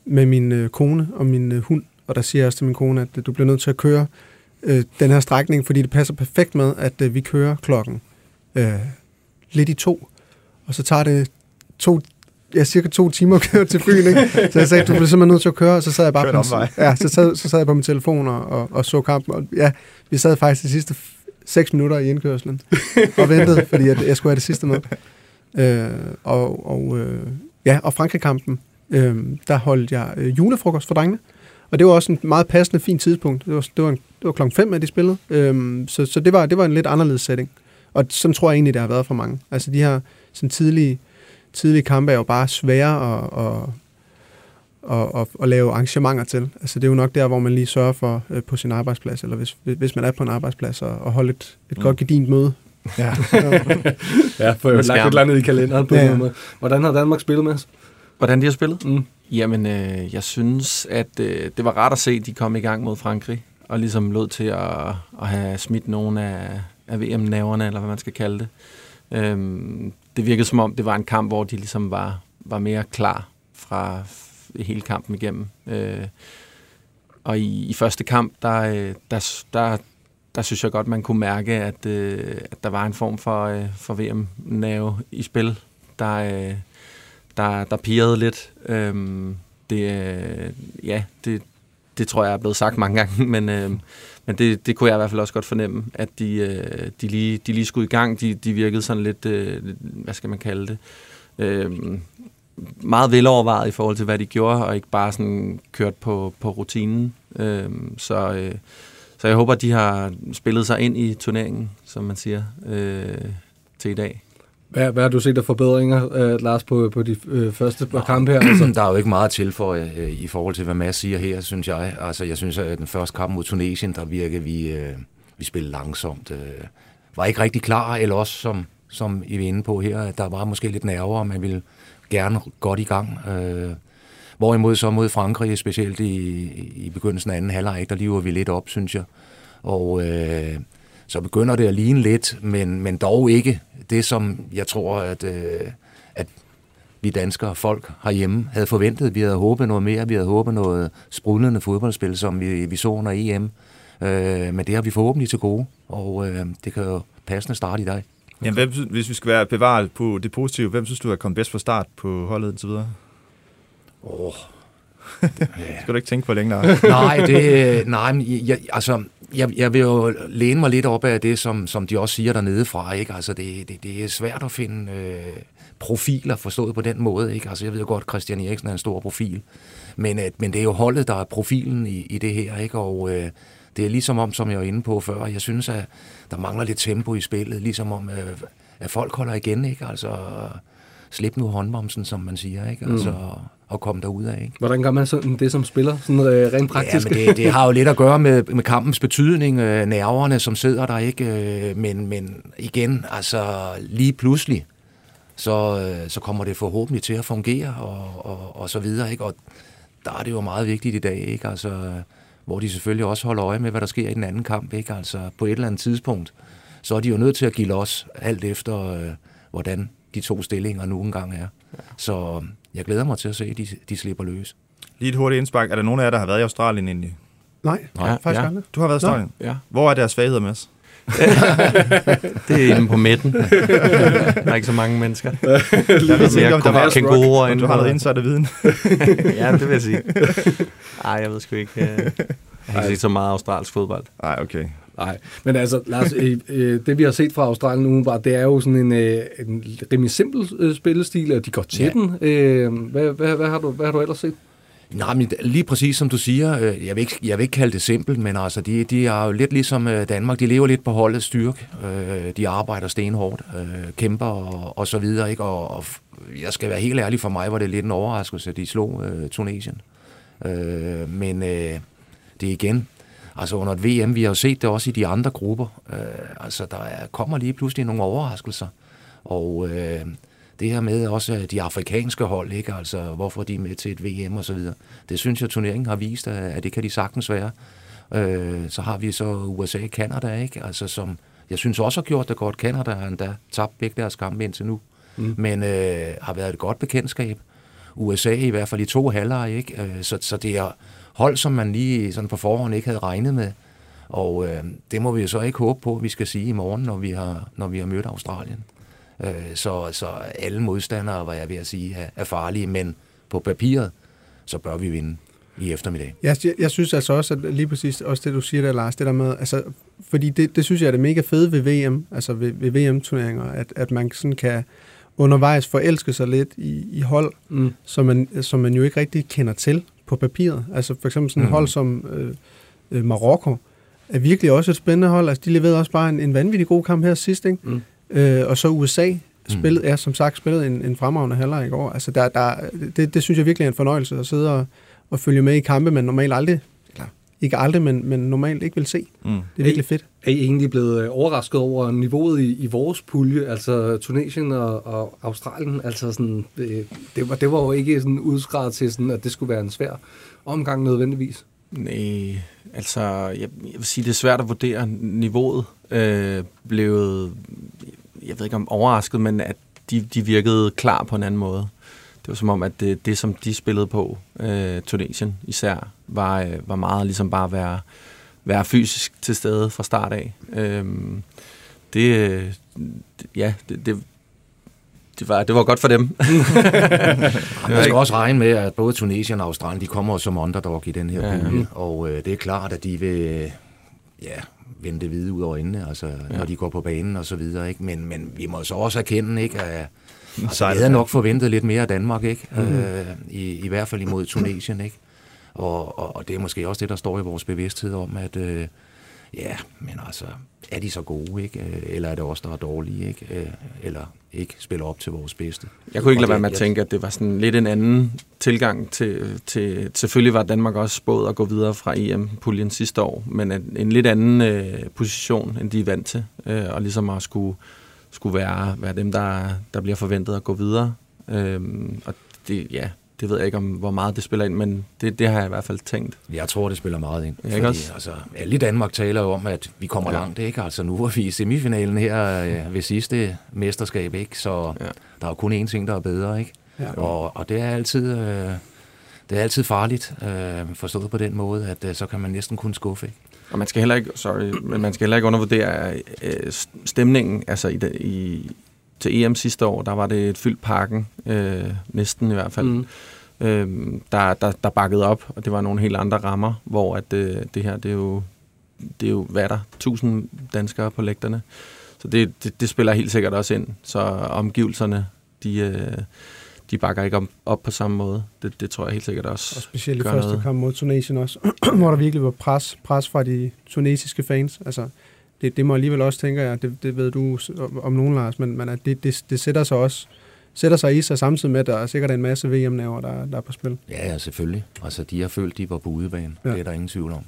med min øh, kone og min øh, hund, og der siger jeg også til min kone, at øh, du bliver nødt til at køre øh, den her strækning, fordi det passer perfekt med, at øh, vi kører klokken øh, lidt i to, og så tager det to, ja, cirka to timer at køre til Fyn, ikke? Så jeg sagde, du bliver simpelthen nødt til at køre, og så sad jeg bare på, ja, så sad, så sad jeg på min telefon og, og, og så kampen, og ja, vi sad faktisk de sidste f- seks minutter i indkørslen og ventede, fordi at jeg skulle have det sidste med. Øh, og, og, øh, ja, og Frankrig-kampen, øh, der holdt jeg øh, julefrokost for drengene. Og det var også en meget passende, fin tidspunkt. Det var, det var, en, det var klokken 5, at de spillede. Øh, så så det, var, det var en lidt anderledes setting. Og sådan tror jeg egentlig, det har været for mange. Altså de her sådan tidlige, tidlige kampe er jo bare svære at, at, at, at, at lave arrangementer til. Altså det er jo nok der, hvor man lige sørger for øh, på sin arbejdsplads, eller hvis, hvis man er på en arbejdsplads, og, og holde et, et mm. godt gedint møde. Ja. Ja, for Med lagt et eller andet i kalenderen på Ja, ja. Hvordan har Danmark spillet med os? Hvordan de har spillet? Mm. Jamen, øh, jeg synes, at øh, det var rart at se, at de kom i gang mod Frankrig, og ligesom lod til at, at have smidt nogle af, af VM-naverne, eller hvad man skal kalde det. Øhm, det virkede som om, det var en kamp, hvor de ligesom var, var mere klar fra hele kampen igennem. Øh, og i, i første kamp, der, øh, der, der, der synes jeg godt, man kunne mærke, at, øh, at der var en form for, øh, for VM-nerve i spil, der, øh, der, der pirrede lidt. Øhm, det, øh, ja, det, det tror jeg er blevet sagt mange gange, men, øh, men det, det kunne jeg i hvert fald også godt fornemme, at de, øh, de, lige, de lige skulle i gang. De, de virkede sådan lidt, øh, hvad skal man kalde det, øh, meget velovervejet i forhold til, hvad de gjorde, og ikke bare sådan kørt på, på rutinen. Øh, så, øh, så jeg håber, at de har spillet sig ind i turneringen, som man siger, øh, til i dag. Hvad, hvad har du set af forbedringer, øh, Lars, på, på de øh, første par kampe her? Altså, Der er jo ikke meget til for øh, i forhold til, hvad Mads siger her, synes jeg. Altså, jeg synes, at den første kamp mod Tunesien, der virkede vi, øh, vi spillede langsomt. Øh, var ikke rigtig klar, eller også, som, som I er inde på her, at der var måske lidt nerver, og man ville gerne godt i gang. Øh, hvorimod så mod Frankrig, specielt i, i begyndelsen af anden halvleg, der lever vi lidt op, synes jeg. Og øh, så begynder det at ligne lidt, men, men dog ikke det, som jeg tror, at, øh, at vi danskere, folk herhjemme, havde forventet. Vi havde håbet noget mere, vi havde håbet noget sprudlende fodboldspil, som vi, vi så under EM. Øh, men det har vi forhåbentlig til gode, og øh, det kan jo passende starte i dag. Jamen, hvem, hvis vi skal være bevaret på det positive, hvem synes du er kommet bedst fra start på holdet indtil videre? Oh. Skal du ikke tænke på længere? nej, det, nej, jeg, altså, jeg, jeg vil jo læne mig lidt op af det, som, som de også siger dernede fra. Ikke? Altså, det, det, det er svært at finde øh, profiler forstået på den måde. Ikke? Altså, jeg ved jo godt, at Christian Eriksen er en stor profil, men, at, men det er jo holdet, der er profilen i, i det her. Ikke? Og øh, det er ligesom om, som jeg var inde på før, jeg synes, at der mangler lidt tempo i spillet, ligesom om, øh, at folk holder igen. Ikke? Altså, slip nu håndbremsen, som man siger, ikke? Altså, og komme derud af. Ikke? hvordan gør man sådan det som spiller, sådan øh, rent praktisk? Ja, men det, det har jo lidt at gøre med, med kampens betydning, øh, nerverne, som sidder der, ikke? Øh, men, men igen, altså lige pludselig, så, øh, så kommer det forhåbentlig til at fungere, og, og, og så videre, ikke? Og der er det jo meget vigtigt i dag, ikke? Altså, hvor de selvfølgelig også holder øje med, hvad der sker i den anden kamp, ikke? Altså, på et eller andet tidspunkt, så er de jo nødt til at give los, alt efter, øh, hvordan de to stillinger nu engang er. Så jeg glæder mig til at se, at de, de slipper løs. Lige et hurtigt indspark. Er der nogen af jer, der har været i Australien egentlig? Nej, Ja, faktisk ja. aldrig. Du har været i Nå. Australien? Ja. Hvor er deres fagheder, Mads? Det er inde på midten. der er ikke så mange mennesker. Der Jeg vidste ikke, om der var kænguruer inde du har noget insider viden. ja, det vil jeg sige. Ej, jeg ved sgu ikke. øh, Jeg har ikke set så meget australsk fodbold. Nej, okay. Nej, men altså, Lars, øh, øh, det vi har set fra Australien umiddelbart, det er jo sådan en, øh, en rimelig simpel øh, spillestil, og de går til Ja. den. Øh, hvad, hvad, hvad, har du, hvad har du ellers set? Nej, men lige præcis som du siger, øh, jeg vil ikke, jeg vil ikke kalde det simpelt, men altså, de, de er jo lidt ligesom øh, Danmark, de lever lidt på holdets styrke, øh, de arbejder stenhårdt, øh, kæmper og, og så videre, ikke? Og, og jeg skal være helt ærlig, for mig var det lidt en overraskelse, at de slog øh, Tunesien. Øh, men øh, det er igen, altså under et VM, vi har jo set det også i de andre grupper, øh, altså der er, kommer lige pludselig nogle overraskelser, og øh, det her med også de afrikanske hold, ikke? Altså, hvorfor de er med til et VM og så videre. Det synes jeg, turneringen har vist, at det kan de sagtens være. Øh, så har vi så USA og Canada, ikke? Altså, som jeg synes også har gjort det godt. Canada har endda tabt begge deres kampe indtil nu. Mm. Men øh, har været et godt bekendtskab. USA i hvert fald i to halvleje, ikke? Øh, så, så det er hold, som man lige sådan på forhånd ikke havde regnet med. Og øh, det må vi jo så ikke håbe på, at vi skal sige i morgen, når vi har, når vi har mødt Australien. Øh, så, så alle modstandere, var jeg ved at sige, er, er farlige, men på papiret, så bør vi vinde i eftermiddag. Jeg, jeg, jeg synes altså også, at lige præcis også det, du siger der, Lars, det der med, altså, fordi det, det synes jeg er det mega fede ved VM, altså ved, ved VM-turneringer, at, at man sådan kan undervejs forelske sig lidt i, i hold, Mm. som man, som man jo ikke rigtig kender til på papiret. Altså for eksempel sådan et Mhm. hold som øh, øh, Marokko, er virkelig også et spændende hold. Altså de leverede også bare en, en vanvittig god kamp her sidst, ikke? Mm. Øh, og så USA spillet, er som sagt spillet en, en fremragende halvleg i går. Altså der, der, det, det synes jeg virkelig er en fornøjelse at sidde og, og følge med i kampe, man normalt aldrig, ikke aldrig, men, men normalt ikke vil se. Mm. Det er virkelig fedt. Er I egentlig blevet øh, overrasket over niveauet i, i vores pulje, altså Tunesien og, og Australien? Altså sådan, det, det, var, det var jo ikke sådan udskrevet til, sådan, at det skulle være en svær omgang nødvendigvis. Nej, altså, jeg, jeg vil sige, det er svært at vurdere niveauet. Øh, blev, jeg ved ikke om overrasket, men at de, de virkede klar på en anden måde. Det var som om, at det, det som de spillede på, øh, Tunesien især, var, øh, var meget ligesom bare at være, være fysisk til stede fra start af. Øh, det, øh, det, ja, det, det, det, var, det var godt for dem. Man skal også regne med, at både Tunesien og Australien, de kommer som underdog i den her Ja. pulje, og øh, det er klart, at de vil ja, vende det hvide ud over øjnene, altså, ja. når de går på banen og så videre. Ikke? Men, men vi må så også erkende, ikke, at altså, Sejler vi havde nok forventet lidt mere af Danmark, ikke? Mm. Øh, i, i hvert fald imod Tunesien. Ikke? Og, og, og det er måske også det, der står i vores bevidsthed om, at øh, ja, men altså, er de så gode, ikke? Øh, Eller er det os, der er dårlige, ikke? Øh, Eller ikke spiller op til vores bedste. Jeg kunne ikke lade være med at jeg- tænke, at det var sådan lidt en anden tilgang til, til selvfølgelig var Danmark også spået at gå videre fra EM-puljen sidste år, men en, en lidt anden øh, position, end de er vant til, øh, og ligesom at skulle, skulle være, være dem, der, der bliver forventet at gå videre. Øhm, og det, ja, det ved jeg ikke om, hvor meget det spiller ind, men det, det har jeg i hvert fald tænkt. Jeg tror, det spiller meget ind. Ja, ikke også? altså, alle i Danmark taler jo om, at vi kommer ja. langt, ikke? Altså, nu er vi i semifinalen her øh, ved sidste mesterskab, ikke? Så ja. der er jo kun én ting, der er bedre, ikke? Ja. Og, og det er altid... Øh, det er altid farligt, øh, forstået på den måde, at øh, så kan man næsten kun skuffe. Ikke? Og man skal heller ikke, sorry, men man skal heller ikke undervurdere øh, stemningen. Altså i, i, til EM sidste år, der var det et fyldt parken, øh, næsten i hvert fald, mm. øh, der, der, der bakkede op, og det var nogle helt andre rammer, hvor at, øh, det her, det er jo, det er jo hvad er der, tusind danskere på lægterne. Så det, det, det spiller helt sikkert også ind. Så omgivelserne, de, øh, de bakker ikke op, op på samme måde. Det, det tror jeg helt sikkert også. Og specielt i første noget. kamp mod Tunesien også, hvor der virkelig var pres, pres fra de tunesiske fans. Altså, det, det må alligevel også, tænker jeg, det, det ved du om, nogen, Lars, men, men at det, det, det sætter sig også sætter sig i sig, samtidig med, at der er sikkert en masse VM-naver, der, der er på spil. Ja, ja, selvfølgelig. Altså, de har følt, de var på udebane. Ja. Det er der ingen tvivl om.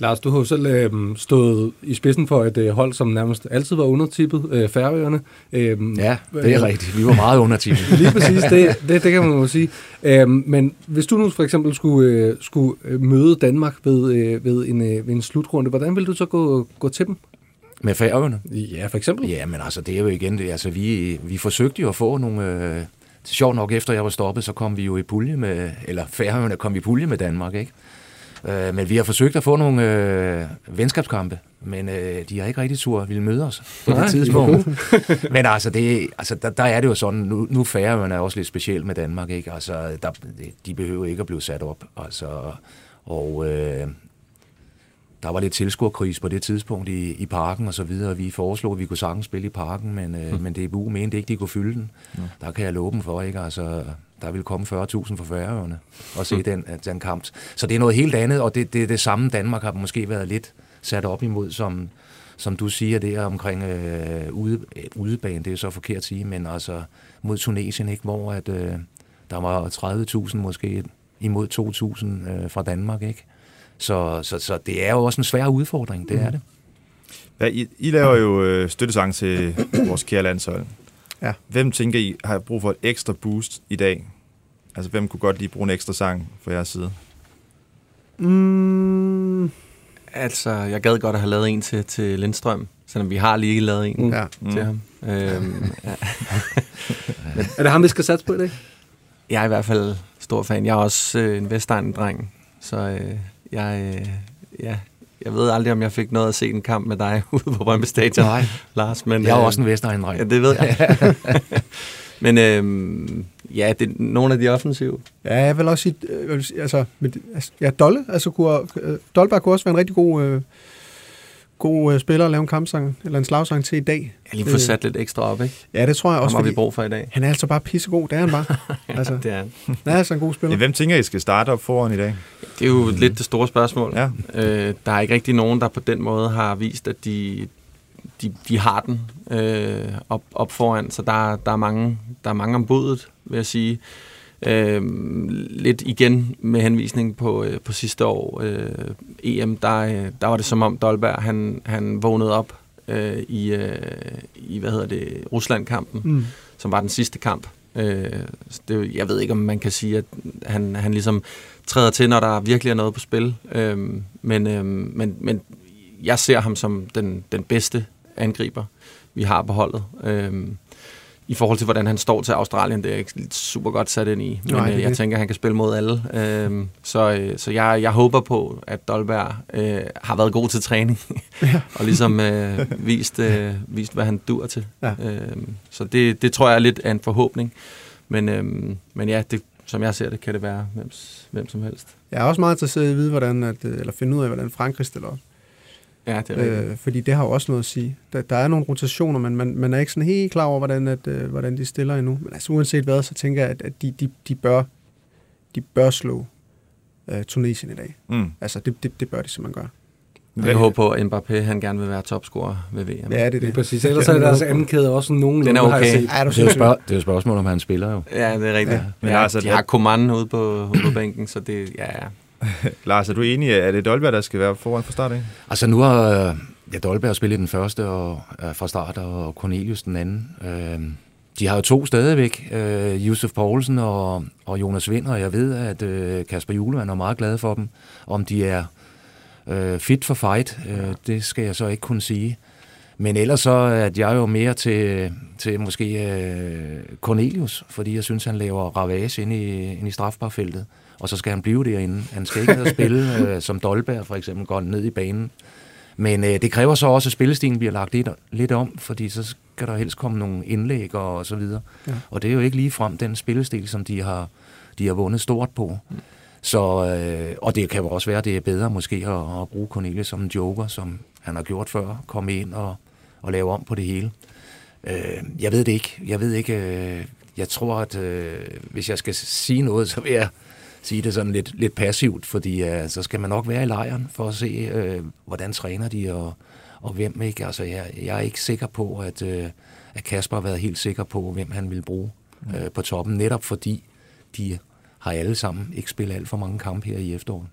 Lars, du har jo selv øh, stået i spidsen for et øh, hold, som nærmest altid var undertippet, øh, Færøerne. Øh, Ja, det er rigtigt. Vi var meget undertippet. Lige præcis, det, det, det kan man jo sige. Øhm, men hvis du nu for eksempel skulle, øh, skulle øh, møde Danmark ved, øh, ved, en, øh, ved en slutrunde, hvordan vil du så gå, gå til dem? Med færøerne. Ja, for eksempel. Ja, men altså, det er jo igen det. Altså, vi, vi forsøgte jo at få nogle... Øh, sjovt nok, efter jeg var stoppet, så kom vi jo i pulje med... Eller færøerne kom i pulje med Danmark, ikke? Øh, men vi har forsøgt at få nogle øh, venskabskampe, men øh, de har ikke rigtig tur ville møde os på Nej, det tidspunkt. men altså, det, altså der, der er det jo sådan, nu, nu færøerne er også lidt specielt med Danmark, ikke? Altså, der, de behøver ikke at blive sat op. Altså, og øh, der var lidt tilskuerkris på det tidspunkt i, i parken og så videre. Vi foreslog, at vi kunne sagtens spille i parken, men, øh, Hmm. men DBU mente ikke, de kunne fylde den. Der kan jeg love dem for, ikke? Altså, der vil komme 40.000 fra Færøerne og se den, den kamp. Så det er noget helt andet, og det, det er det samme, Danmark har måske været lidt sat op imod, som, som du siger der omkring øh, ude, øh, udebane, det er så forkert at sige, men altså mod Tunesien, ikke? hvor at, øh, der var 30.000 måske imod 2.000 øh, fra Danmark, ikke? Så, så, så det er jo også en svær udfordring, det er det. Ja, I, I laver jo øh, støttesang til vores kære landshold. Ja. Hvem tænker I har brug for et ekstra boost i dag? Altså, hvem kunne godt lige bruge en ekstra sang fra jeres side? Mm, Altså, jeg gad godt at have lavet en til, til Lindstrøm, selvom vi har lige lavet en ja. mm. til ham. Øhm, ja. Er det ham, vi skal satse på i dag? Jeg er i hvert fald stor fan. Jeg er også øh, en Vestegn-dreng, så øh, jeg, øh, ja, jeg ved aldrig, om jeg fik noget at se en kamp med dig ude på Brøndby Stadion, Nej, Lars. Men, jeg er øh, også en vestegn Ja, det ved jeg. men øh, ja, det er nogle af de offensive. Ja, jeg vil også sige, øh, jeg vil sige altså, med, altså, ja, Dolle, altså kunne, øh, Dolberg kunne også være en rigtig god, øh, god øh, spiller at lave en kampsang, eller en slagsang til i dag. Jeg lige få Øh, sat lidt ekstra op, ikke? Ja, det tror jeg Ham også, har vi brug for i dag. han er altså bare pissegod, det er han bare. altså, Det er, han. han er altså en god Ja, spiller. hvem tænker I skal starte op foran i dag? det er jo mm. lidt det store spørgsmål. Ja. Øh, der er ikke rigtig nogen, der på den måde har vist, at de, de, de har den øh, op, op foran. Så der, er- der, er mange, der er mange om budet, vil jeg sige. Øh, lidt igen med henvisning på, øh, på sidste år øh, EM, der, øh, der var det som om Dolberg han, han vågnede op øh, i, øh, i hvad hedder det, Rusland-kampen, Mm. som var den sidste kamp. Øh, det, jeg ved ikke, om man kan sige, at han, han ligesom træder til, når der virkelig er noget på spil. Øh, men, øh, men, men jeg ser ham som den, den bedste angriber, vi har på holdet. Øh, I forhold til, hvordan han står til Australien, det er ikke super godt sat ind i. Men Nej, øh, jeg det. tænker, han kan spille mod alle. Øh, så øh, så jeg, jeg håber på, at Dolberg øh, har været god til træning. og ligesom øh, vist, øh, vist, hvad han dur til. Ja. Øh, så det, det tror jeg er lidt af en forhåbning. Men, øh, men ja, det, som jeg ser det, kan det være hvem, hvem som helst. Jeg er også meget interesseret i at vide, hvordan, at, øh, eller finde ud af, hvordan Frankrig stiller op. Ja, det er rigtigt. Øh, fordi det har jo også noget at sige. Der, der er nogle rotationer, men man, man er ikke sådan helt klar over, hvordan, at, øh, hvordan de stiller endnu. Men altså uanset hvad, så tænker jeg, at, at de, de, de, bør, de bør slå øh, Tunesien i dag. Mm. Altså det, det, det bør de simpelthen gøre. Jeg håber på, at Mbappé han gerne vil være topscorer ved VM. Ja, det er Det er præcis. Ellers er deres anden kæde også nogenlunde, Den er har jeg okay. set. Ej, er du Det er jo spørg- det er jo spørgsmål, om han spiller jo. Ja, det er rigtigt. Ja. Ja. Men Ja, altså, de har Coman ude på, ude på bænken, så det, ja, ja. Lars, er du enig Er det Dolberg, der skal være foran fra start Ikke? Altså nu har ja, Dolberg spillet den første og, øh, fra start, og Cornelius den anden. Øh, de har jo to stadigvæk, øh, Josef Poulsen og, og Jonas Vind, og jeg ved, at øh, Kasper Julemand er meget glad for dem. Om de er øh, fit for fight, øh, det skal jeg så ikke kunne sige. Men ellers så er jeg jo mere til, til måske øh, Cornelius, fordi jeg synes, han laver ravage ind i, ind i strafbarfeltet. Og så skal han blive derinde. Han skal ikke ned og spille, øh, som Dolberg for eksempel, går ned i banen. Men øh, det kræver så også, at spillestilen bliver lagt lidt, lidt om, fordi så skal der helst komme nogle indlæg og, og så videre. Ja. Og det er jo ikke lige frem den spillestil, som de har, de har vundet stort på. Mm. Så, øh, og det kan jo også være, at det er bedre måske at, at bruge Cornelius som en joker, som han har gjort før, komme ind og, og lave om på det hele. Øh, jeg ved det ikke. Jeg ved ikke. Øh, jeg tror, at øh, hvis jeg skal sige noget, så vil jeg sige det sådan lidt, lidt passivt, fordi øh, så skal man nok være i lejren for at se, øh, hvordan træner de og, og hvem ikke. Altså, jeg, jeg er ikke sikker på, at, øh, at Kasper har været helt sikker på, hvem han vil bruge øh, på toppen, netop fordi de har alle sammen ikke spillet alt for mange kampe her i efteråret.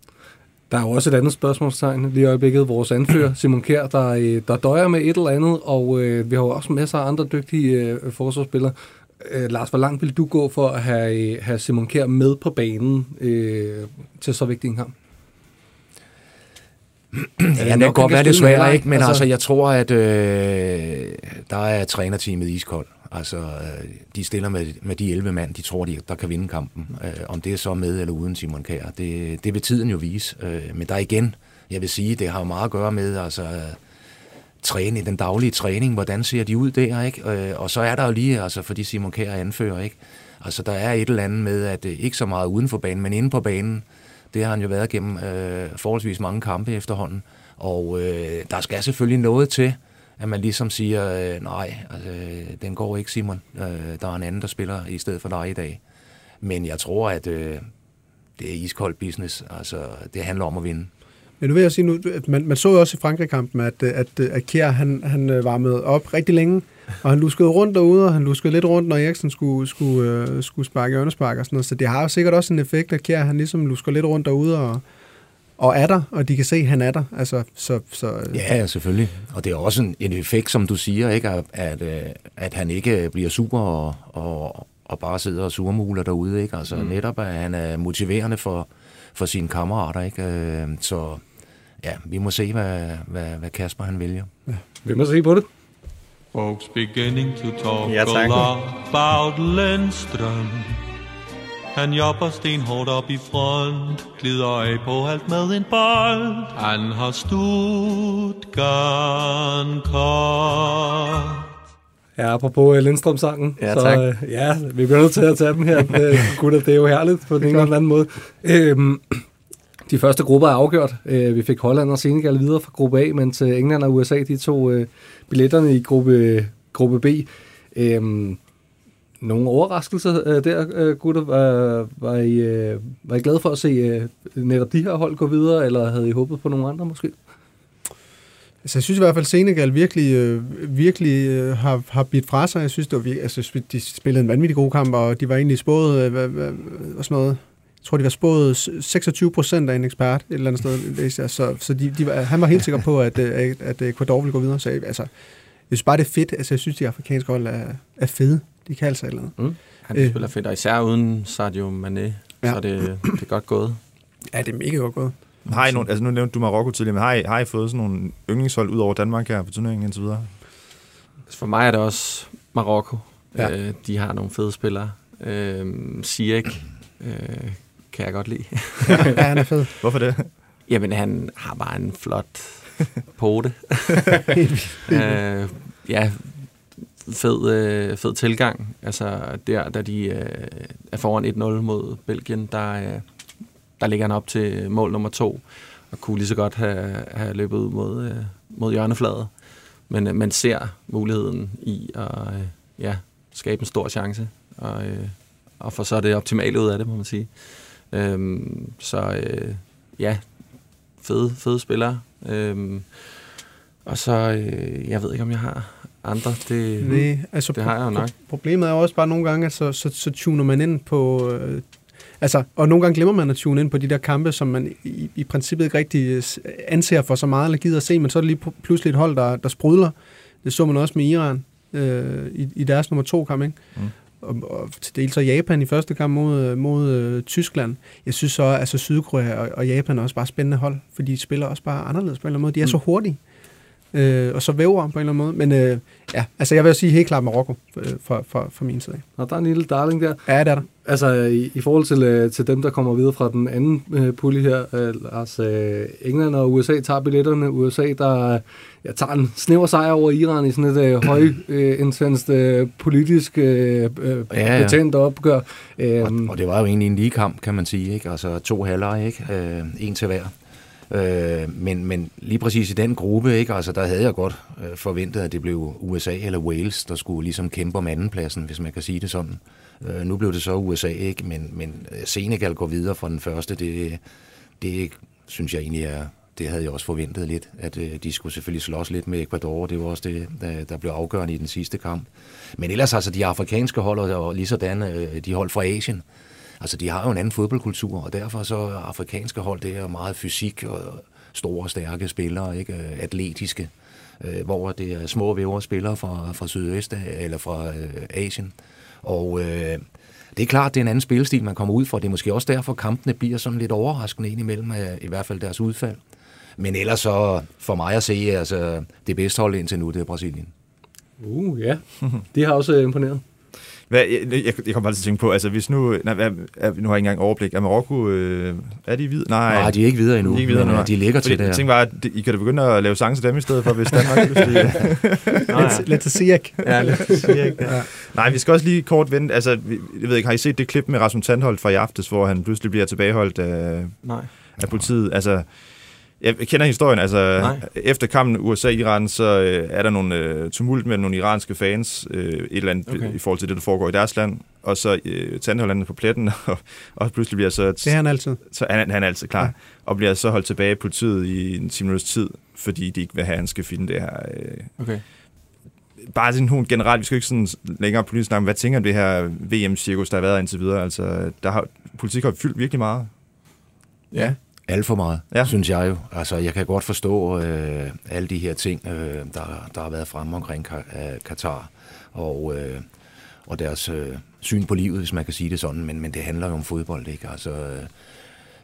Der er jo også et andet spørgsmålstegn lige i øjeblikket. Vores anfører, Simon Kjær, der, øh, der døjer med et eller andet, og øh, vi har jo også masser af andre dygtige øh, forsvarsspillere. Øh, Lars, hvor langt vil du gå for at have, øh, have Simon Kjær med på banen øh, til så vigtig en kamp? Ja, det kan godt være svært, dig. ikke? men Altså- altså, jeg tror, at øh, der er trænerteamet iskold. Altså, øh, de stiller med, med de 11 mand, de tror, de, der kan vinde kampen. Øh, om det er så med eller uden Simon Kjær, det, det vil tiden jo vise. Øh, men der igen, jeg vil sige, det har meget at gøre med, altså, øh, træne, den daglige træning, hvordan ser de ud der, ikke? Øh, og så er der jo lige, altså, fordi Simon Kjær anfører, ikke? Altså, der er et eller andet med, at øh, ikke så meget uden for banen, men inde på banen, det har han jo været gennem øh, forholdsvis mange kampe efterhånden. Og øh, der skal selvfølgelig noget til, at man ligesom siger, øh, nej, altså, øh, den går ikke, Simon. Øh, der er en anden, der spiller i stedet for dig i dag. Men jeg tror, at øh, det er iskold business. Altså, det handler om at vinde. Men nu vil jeg sige nu, at man, man så jo også i Frankrig-kampen, at, at, at Kjær, han, han øh, varmede op rigtig længe, og han luskede rundt derude, og han luskede lidt rundt, når Eriksen skulle, skulle, øh, skulle sparke hjørnespark og sådan noget. Så det har jo sikkert også en effekt, at Kjær, han ligesom lusker lidt rundt derude, og, og er der, og de kan se, at han er der. Altså, så, så, øh, Ja, ja, selvfølgelig. Og det er også en, en effekt, som du siger, ikke? At, at, at han ikke bliver super og, og, og bare sidder og surmuler derude. Ikke? Altså mm. netop, at han er motiverende for, for sine kammerater. Ikke? Øh, Så ja, vi må se, hvad, hvad, hvad Kasper han vælger. Vi må se på det. Folks beginning to talk Ja, a lot about Lindstrøm. Han jobber stenhårdt op i front, glider af på alt med en bold. Han har Stuttgart kort. Ja, apropos uh, Lindstrøm-sangen. Ja, så, øh, ja, vi bliver nødt til at tage dem her. Øh, Gutter, det er jo herligt på den ene eller anden måde. Øhm, de første grupper er afgjort. Øh, vi fik Holland og Senegal videre fra gruppe A, mens øh, England og USA de tog øh, billetterne i gruppe, gruppe B. Øhm, nogle overraskelser øh, der, øh, gutter? Var, var, I, øh, var I glade for at se øh, netop de her hold gå videre, eller havde I håbet på nogle andre måske? Altså, jeg synes i hvert fald, at Senegal virkelig, øh, virkelig øh, har, har bidt fra sig. Jeg synes, det var, vir- altså, de spillede en vanvittig god kamp, og de var egentlig spået, øh, hvad, hvad, hvad, sådan noget, jeg tror, de var spået s- 26 procent af en ekspert et eller andet sted. læste jeg. Så, så de, de var, han var helt sikker på, at, øh, at, at Ecuador ville gå videre. Så altså, jeg synes bare, det er fedt. Altså, jeg synes, de afrikanske hold er, er fede. De kan altså et eller andet. Han Øh. spiller fedt, og især uden Sadio Mane. Ja. så er det, det er godt gået. Ja, det er mega godt gået. Har I nogen, altså nu nævnte du Marokko tidligere, men har I, har I fået sådan nogle yndlingshold ud over Danmark her på turneringen indtil videre? Altså, For mig er det også Marokko. Ja. Øh, de har nogle fede spillere. Øh, Ziyech øh, kan jeg godt lide. ja, han er fed. Hvorfor det? Jamen, han har bare en flot pote. Øh, ja, fed, øh, fed tilgang. Altså, der, da de øh, er foran 1-0 mod Belgien, der, øh, der ligger han op til mål nummer to, og kunne lige så godt have, have løbet ud mod, øh, mod hjørnefladet. Men øh, man ser muligheden i at øh, ja, skabe en stor chance, og, øh, og få så det optimale ud af det, må man sige. Øhm, så øh, ja, fede, fede spillere. Øhm, og så, øh, jeg ved ikke, om jeg har andre. Det, Nej, altså, det har jeg jo nok. Problemet er også bare nogle gange, at så, så, så tuner man ind på... Øh, altså, og nogle gange glemmer man at tune ind på de der kampe, som man i, i princippet ikke rigtig øh, anser for så meget, eller gider at se, men så er det lige pl- pludselig et hold, der, der sprudler. Det så man også med Iran øh, i, i deres nummer to kamp, ikke? Mm. Og, og til dels så Japan i første kamp mod, mod øh, Tyskland. Jeg synes så, at altså Sydkorea og, og Japan er også bare spændende hold, fordi de spiller også bare anderledes på en eller anden måde. De er mm. så hurtige, øh, og så væver på en eller anden måde. Men øh, ja, altså jeg vil sige helt klart Marokko øh, fra, fra, fra min side. Og der er en lille darling der. Ja, det er der. Altså, i, i forhold til, øh, til dem, der kommer videre fra den anden øh, pulje her, øh, Lars, øh, England og USA tager billetterne. USA, der øh, ja, tager en snæver sejr over Iran i sådan et øh, høj, øh, øh, politisk øh, øh, Ja, ja. betændt opgør. Øh, Og, og det var jo egentlig en lige kamp, kan man sige. Ikke? Altså to halvleje, ikke? Øh, en til hver. Øh, men, men lige præcis i den gruppe, ikke? Altså, der havde jeg godt øh, forventet, at det blev USA eller Wales, der skulle ligesom kæmpe om andenpladsen, hvis man kan sige det sådan. Øh, nu blev det så USA, ikke? Men, men øh, Senegal går videre fra den første. Det, det synes jeg egentlig er, det havde jeg også forventet lidt, at øh, de skulle selvfølgelig slås lidt med Ecuador. Det var også det, der, der blev afgørende i den sidste kamp. Men ellers altså de afrikanske hold, og lige sådan øh, de hold fra Asien, altså de har jo en anden fodboldkultur, og derfor så er afrikanske hold, det er meget fysik og store, stærke spillere, ikke øh, atletiske, øh, hvor det er små vævre spillere fra, fra Sydøst øh, eller fra øh, Asien. Og øh, det er klart, det er en anden spillestil, man kommer ud for. Det er måske også derfor, kampene bliver sådan lidt overraskende indimellem, øh, i hvert fald deres udfald. Men ellers så, for mig at se, altså, det bedste hold indtil nu, det er Brasilien. uh, ja, de har også øh, imponeret. Hvad, jeg, jeg, jeg kommer bare til at tænke på, altså hvis nu, nej, hvad, er, nu har jeg ikke engang overblik, er Marokko, øh, er de hvide? Nej, Nej, de er ikke videre endnu, de er ikke videre men nu, øh, de ligger Fordi til det Jeg tænkte bare, at I kan da begynde at lave sange til dem i stedet for, hvis Danmark. Let's, let's see it. ja, lidt siger, ikke? Ja. Nej, vi skal også lige kort vente. Altså, jeg ved ikke, har I set det klip med Rasmus Tandholt fra i aftes, hvor han pludselig bliver tilbageholdt af, Nej. af politiet? Altså, jeg kender historien. Altså, Nej. efter kampen USA-Iran, så øh, er der nogle øh, tumult med nogle iranske fans, øh, et eller andet okay. I forhold til det, der foregår i deres land. Og så øh, er på pletten, og, og pludselig bliver så... Det er han altid. så han, han er altid klar, Ja. og bliver så holdt tilbage af politiet i en 10 minutters tid, fordi de ikke vil have, at han skal finde det her. Øh, Okay. bare sådan hun generelt, vi skal ikke sådan længere politisk snakke om, hvad tænker det her VM-cirkus, der har været indtil videre? Altså, der har, politik har fyldt virkelig meget. Ja. Alt for meget, Ja. synes jeg jo. Altså, jeg kan godt forstå øh, alle de her ting, øh, der, der har været fremme omkring øh, Katar og, øh, og deres øh, syn på livet, hvis man kan sige det sådan. Men, men det handler jo om fodbold, ikke? Altså, øh,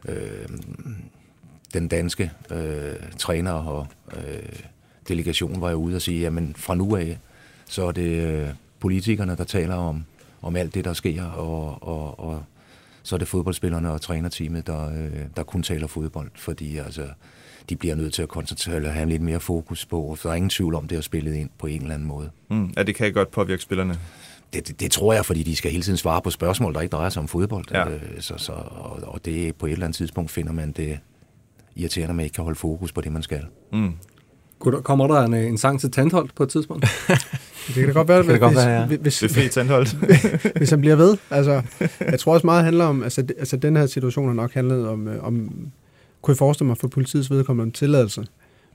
øh, den danske øh, træner og øh, delegation var jo ude og sige, jamen fra nu af, så er det øh, politikerne, der taler om, om alt det, der sker, og, og, og så er det fodboldspillerne og trænerteamet, der, øh, der kun taler fodbold, fordi altså, de bliver nødt til at koncentrere eller have lidt mere fokus på, for der er ingen tvivl om, det er spillet ind på en eller anden måde. Mm. Ja, det kan godt påvirke spillerne. Det, det, det tror jeg, fordi de skal hele tiden svare på spørgsmål, der ikke drejer sig om fodbold. Ja. Øh, så, så, og, og det på et eller andet tidspunkt finder man det irriterende, at man ikke kan holde fokus på det, man skal. Mm. Kommer der en, øh, en sang til Tandholt på et tidspunkt? Det kan da godt være, Det kan hvis, godt være, ja. hvis, Det er Tandholt. hvis han bliver ved. Altså, jeg tror også meget handler om, altså, det, altså den her situation har nok handlet om, øh, om kunne jeg forestille mig for politiets vedkommende om tilladelse.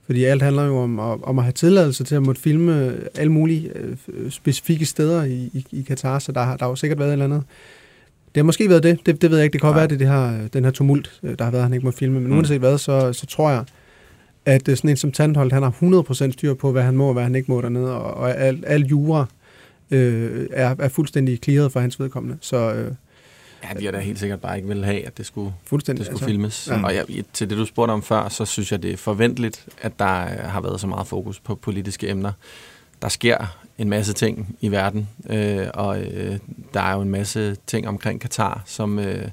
Fordi alt handler jo om, om om at have tilladelse til at måtte filme alle mulige øh, specifikke steder i, i, i Katar, så der, har- der har jo sikkert været et eller andet. Det har måske været det, det, det ved jeg ikke. Det kan godt være, det det her, den her tumult, øh, der har været, han ikke må filme. Men mm. uanset hvad, så, så tror jeg, at øh, sådan en som Tandholt, han har 100% styr på, hvad han må og hvad han ikke må dernede, og, og al, al jura øh, er, er fuldstændig clearet for hans vedkommende. Så øh, Ja, vi har da helt sikkert bare ikke vil have, at det skulle, fuldstændig. det skulle filmes. ja. Ja. Og jeg, til det, du spurgte om før, så synes jeg, det er forventeligt, at der øh, har været så meget fokus på politiske emner. Der sker en masse ting i verden, øh, og øh, der er jo en masse ting omkring Katar, som, øh,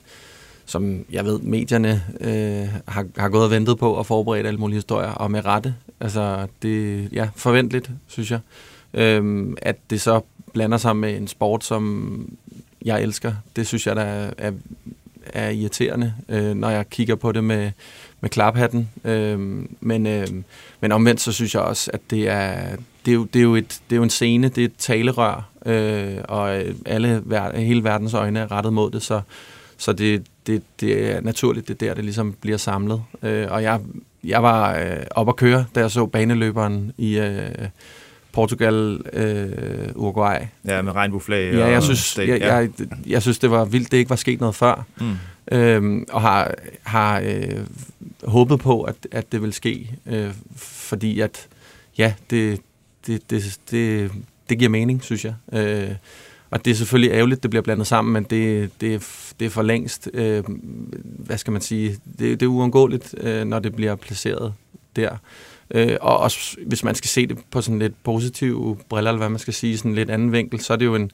som jeg ved, medierne øh, har, har gået og ventet på og forberedt alle mulige historier, og med rette. Altså, det er ja, forventeligt, synes jeg. Øh, at det så blander sig med en sport, som jeg elsker, det synes jeg, der er, er, er irriterende, øh, når jeg kigger på det med, med klaphatten. Øh, men, øh, men omvendt så synes jeg også, at det er, det er, jo, det er, jo, et, det er jo en scene, det er et talerør, øh, og alle, hele verdens øjne er rettet mod det, så, så det, det, det er naturligt, det er der, det ligesom bliver samlet. Øh, og jeg, jeg var øh, op at køre, da jeg så baneløberen i øh, Portugal, øh, Uruguay. Ja, med regnbueflag. Ja, jeg og synes, state, jeg, jeg, jeg synes, det var vildt, det ikke var sket noget før. Mm. Øhm, og har, har øh, håbet på, at, at det vil ske, øh, fordi at, ja, det, det, det, det, det giver mening, synes jeg. Øh, og det er selvfølgelig ærgerligt, det bliver blandet sammen, men det, det, det er for længst, øh, hvad skal man sige, det, det er uundgåeligt, øh, når det bliver placeret der. Øh, og også hvis man skal se det på sådan lidt positive briller, eller hvad man skal sige, sådan lidt anden vinkel, så er det jo en,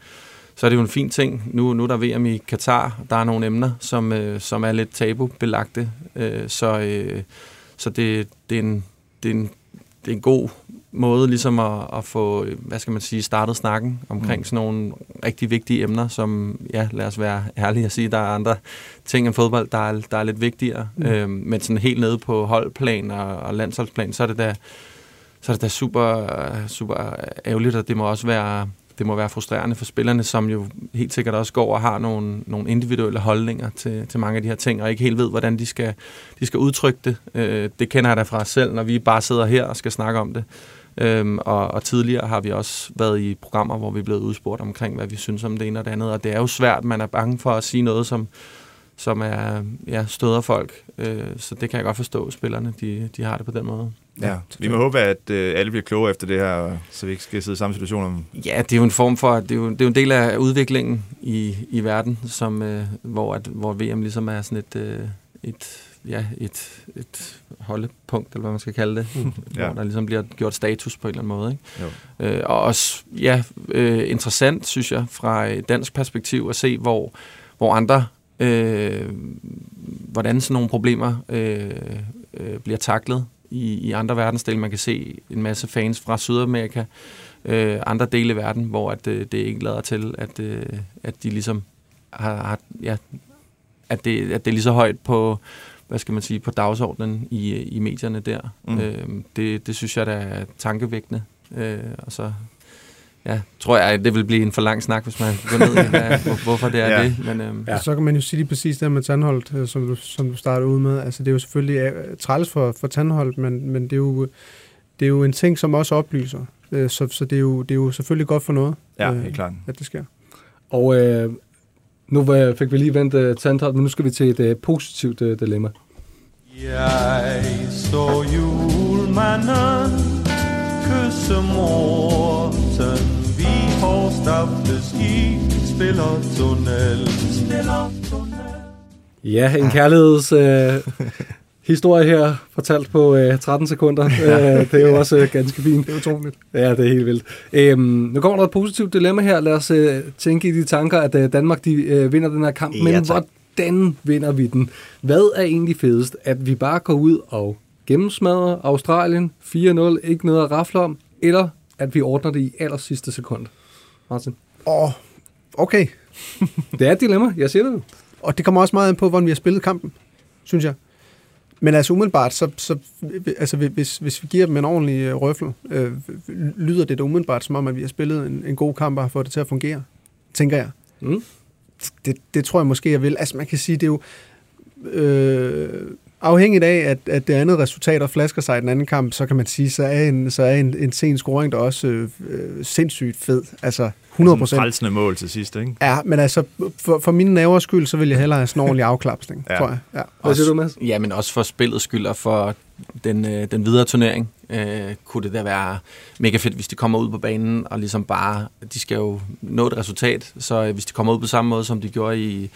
så er det jo en fin ting. Nu, nu er der VM i Katar. Der er nogle emner, som, øh, som er lidt tabubelagte. Øh, så øh, så det, det, er en, det, er en, det er en god måde ligesom at, at få, hvad skal man sige, startet snakken omkring Mm. sådan nogle rigtig vigtige emner, som, ja, lad os være ærlige og sige, der er andre ting end fodbold, der er, der er lidt vigtigere. Mm. Mm. Øhm, men sådan helt nede på holdplan og, og landsholdsplan, så er det da, så er det da super, super ærgerligt, og det må også være, det må være frustrerende for spillerne, som jo helt sikkert også går og har nogle, nogle individuelle holdninger til, til mange af de her ting, og ikke helt ved, hvordan de skal, de skal udtrykke det. Øh, det kender jeg da fra os selv, når vi bare sidder her og skal snakke om det. Øhm, og, og tidligere har vi også været i programmer, hvor vi er blevet udspurgt omkring, hvad vi synes om det ene og det andet. Og det er jo svært, man er bange for at sige noget, som, som er ja, støder folk. Øh, så det kan jeg godt forstå, spillerne de, de har det på den måde. Ja, vi må håbe, at øh, alle bliver klogere efter det her, så vi ikke skal sidde i samme situation om... Ja, det er jo en form for, det er jo, det er jo en del af udviklingen i, i verden, som, øh, hvor, at, hvor VM ligesom er sådan et, øh, et, ja, et, et holdepunkt, eller hvad man skal kalde det, mm. Ja. hvor der ligesom bliver gjort status på en eller anden måde. Ikke? Jo. Øh, og også, ja, øh, interessant, synes jeg, fra et dansk perspektiv at se, hvor, hvor andre, øh, hvordan sådan nogle problemer øh, øh, bliver taklet i, i andre verdensdele. Man kan se en masse fans fra Sydamerika, øh, andre dele af verden, hvor at, øh, det ikke lader til, at, øh, at de ligesom har, har ja, at det, at det er lige så højt på, hvad skal man sige, på dagsordenen i, i medierne der. Mm. Øh, det, det synes jeg, der er tankevækkende. Øh, og så ja, tror jeg, at det vil blive en for lang snak, hvis man går ned i, hvad, hvor, hvorfor det er Ja. det. Men, øhm, Ja. Så kan man jo sige lige præcis det med Tandholt, øh, som du, som du startede ud med. Altså, det er jo selvfølgelig øh, træls for, for Tandholt, men, men det, er jo, det er jo en ting, som også oplyser. Øh, Så, så det, er jo, det er jo selvfølgelig godt for noget, Ja, Øh, helt klart. at det sker. Og øh, nu øh, fik vi lige vendt uh, Tandholt, men nu skal vi til et uh, positivt uh, dilemma. Jeg så julemanden kysse Morten. Vi hårdstaftes i spiller tunnel. Spiller tunnel. Ja, en kærligheds øh, historie her, fortalt på øh, 13 sekunder. Øh, det er jo også øh, ganske fint. Det er utroligt. Ja, det er helt vildt. Øhm, nu kommer der et positivt dilemma her. Lad os øh, tænke i de tanker, at øh, Danmark de, øh, vinder den her kamp. Ja, Men tak. hvordan vinder vi den? Hvad er egentlig fedest? At vi bare går ud og gennemsmadrer Australien 4-0, ikke noget at rafle om, eller at vi ordner det i aller sidste sekund? Martin? Åh, okay. Det er et dilemma, jeg siger det. Og det kommer også meget an på, hvordan vi har spillet kampen, synes jeg. Men altså umiddelbart, så, så altså, hvis, hvis vi giver dem en ordentlig øh, røffel, øh, lyder det da umiddelbart som om, at vi har spillet en, en god kamp og har fået det til at fungere, tænker jeg. Mm. Det, det tror jeg måske, jeg vil. Altså man kan sige, det er jo... Øh, afhængigt af, at, at det andet resultat og flasker sig i den anden kamp, så kan man sige, så er en, så er en, en sen scoring der også øh, øh, sindssygt fed. Altså 100 Sådan procent. frelsende mål til sidst, ikke? Ja, men altså, for, for mine nævers skyld, så vil jeg hellere have sådan en ordentlig afklapsning, Ja. ja. tror jeg. Ja. Hvad siger du, Mads? Ja, men også for spillets skyld og for den, øh, den videre turnering, øh, kunne det da være mega fedt, hvis de kommer ud på banen og ligesom bare, de skal jo nå et resultat, så øh, hvis de kommer ud på samme måde, som de gjorde i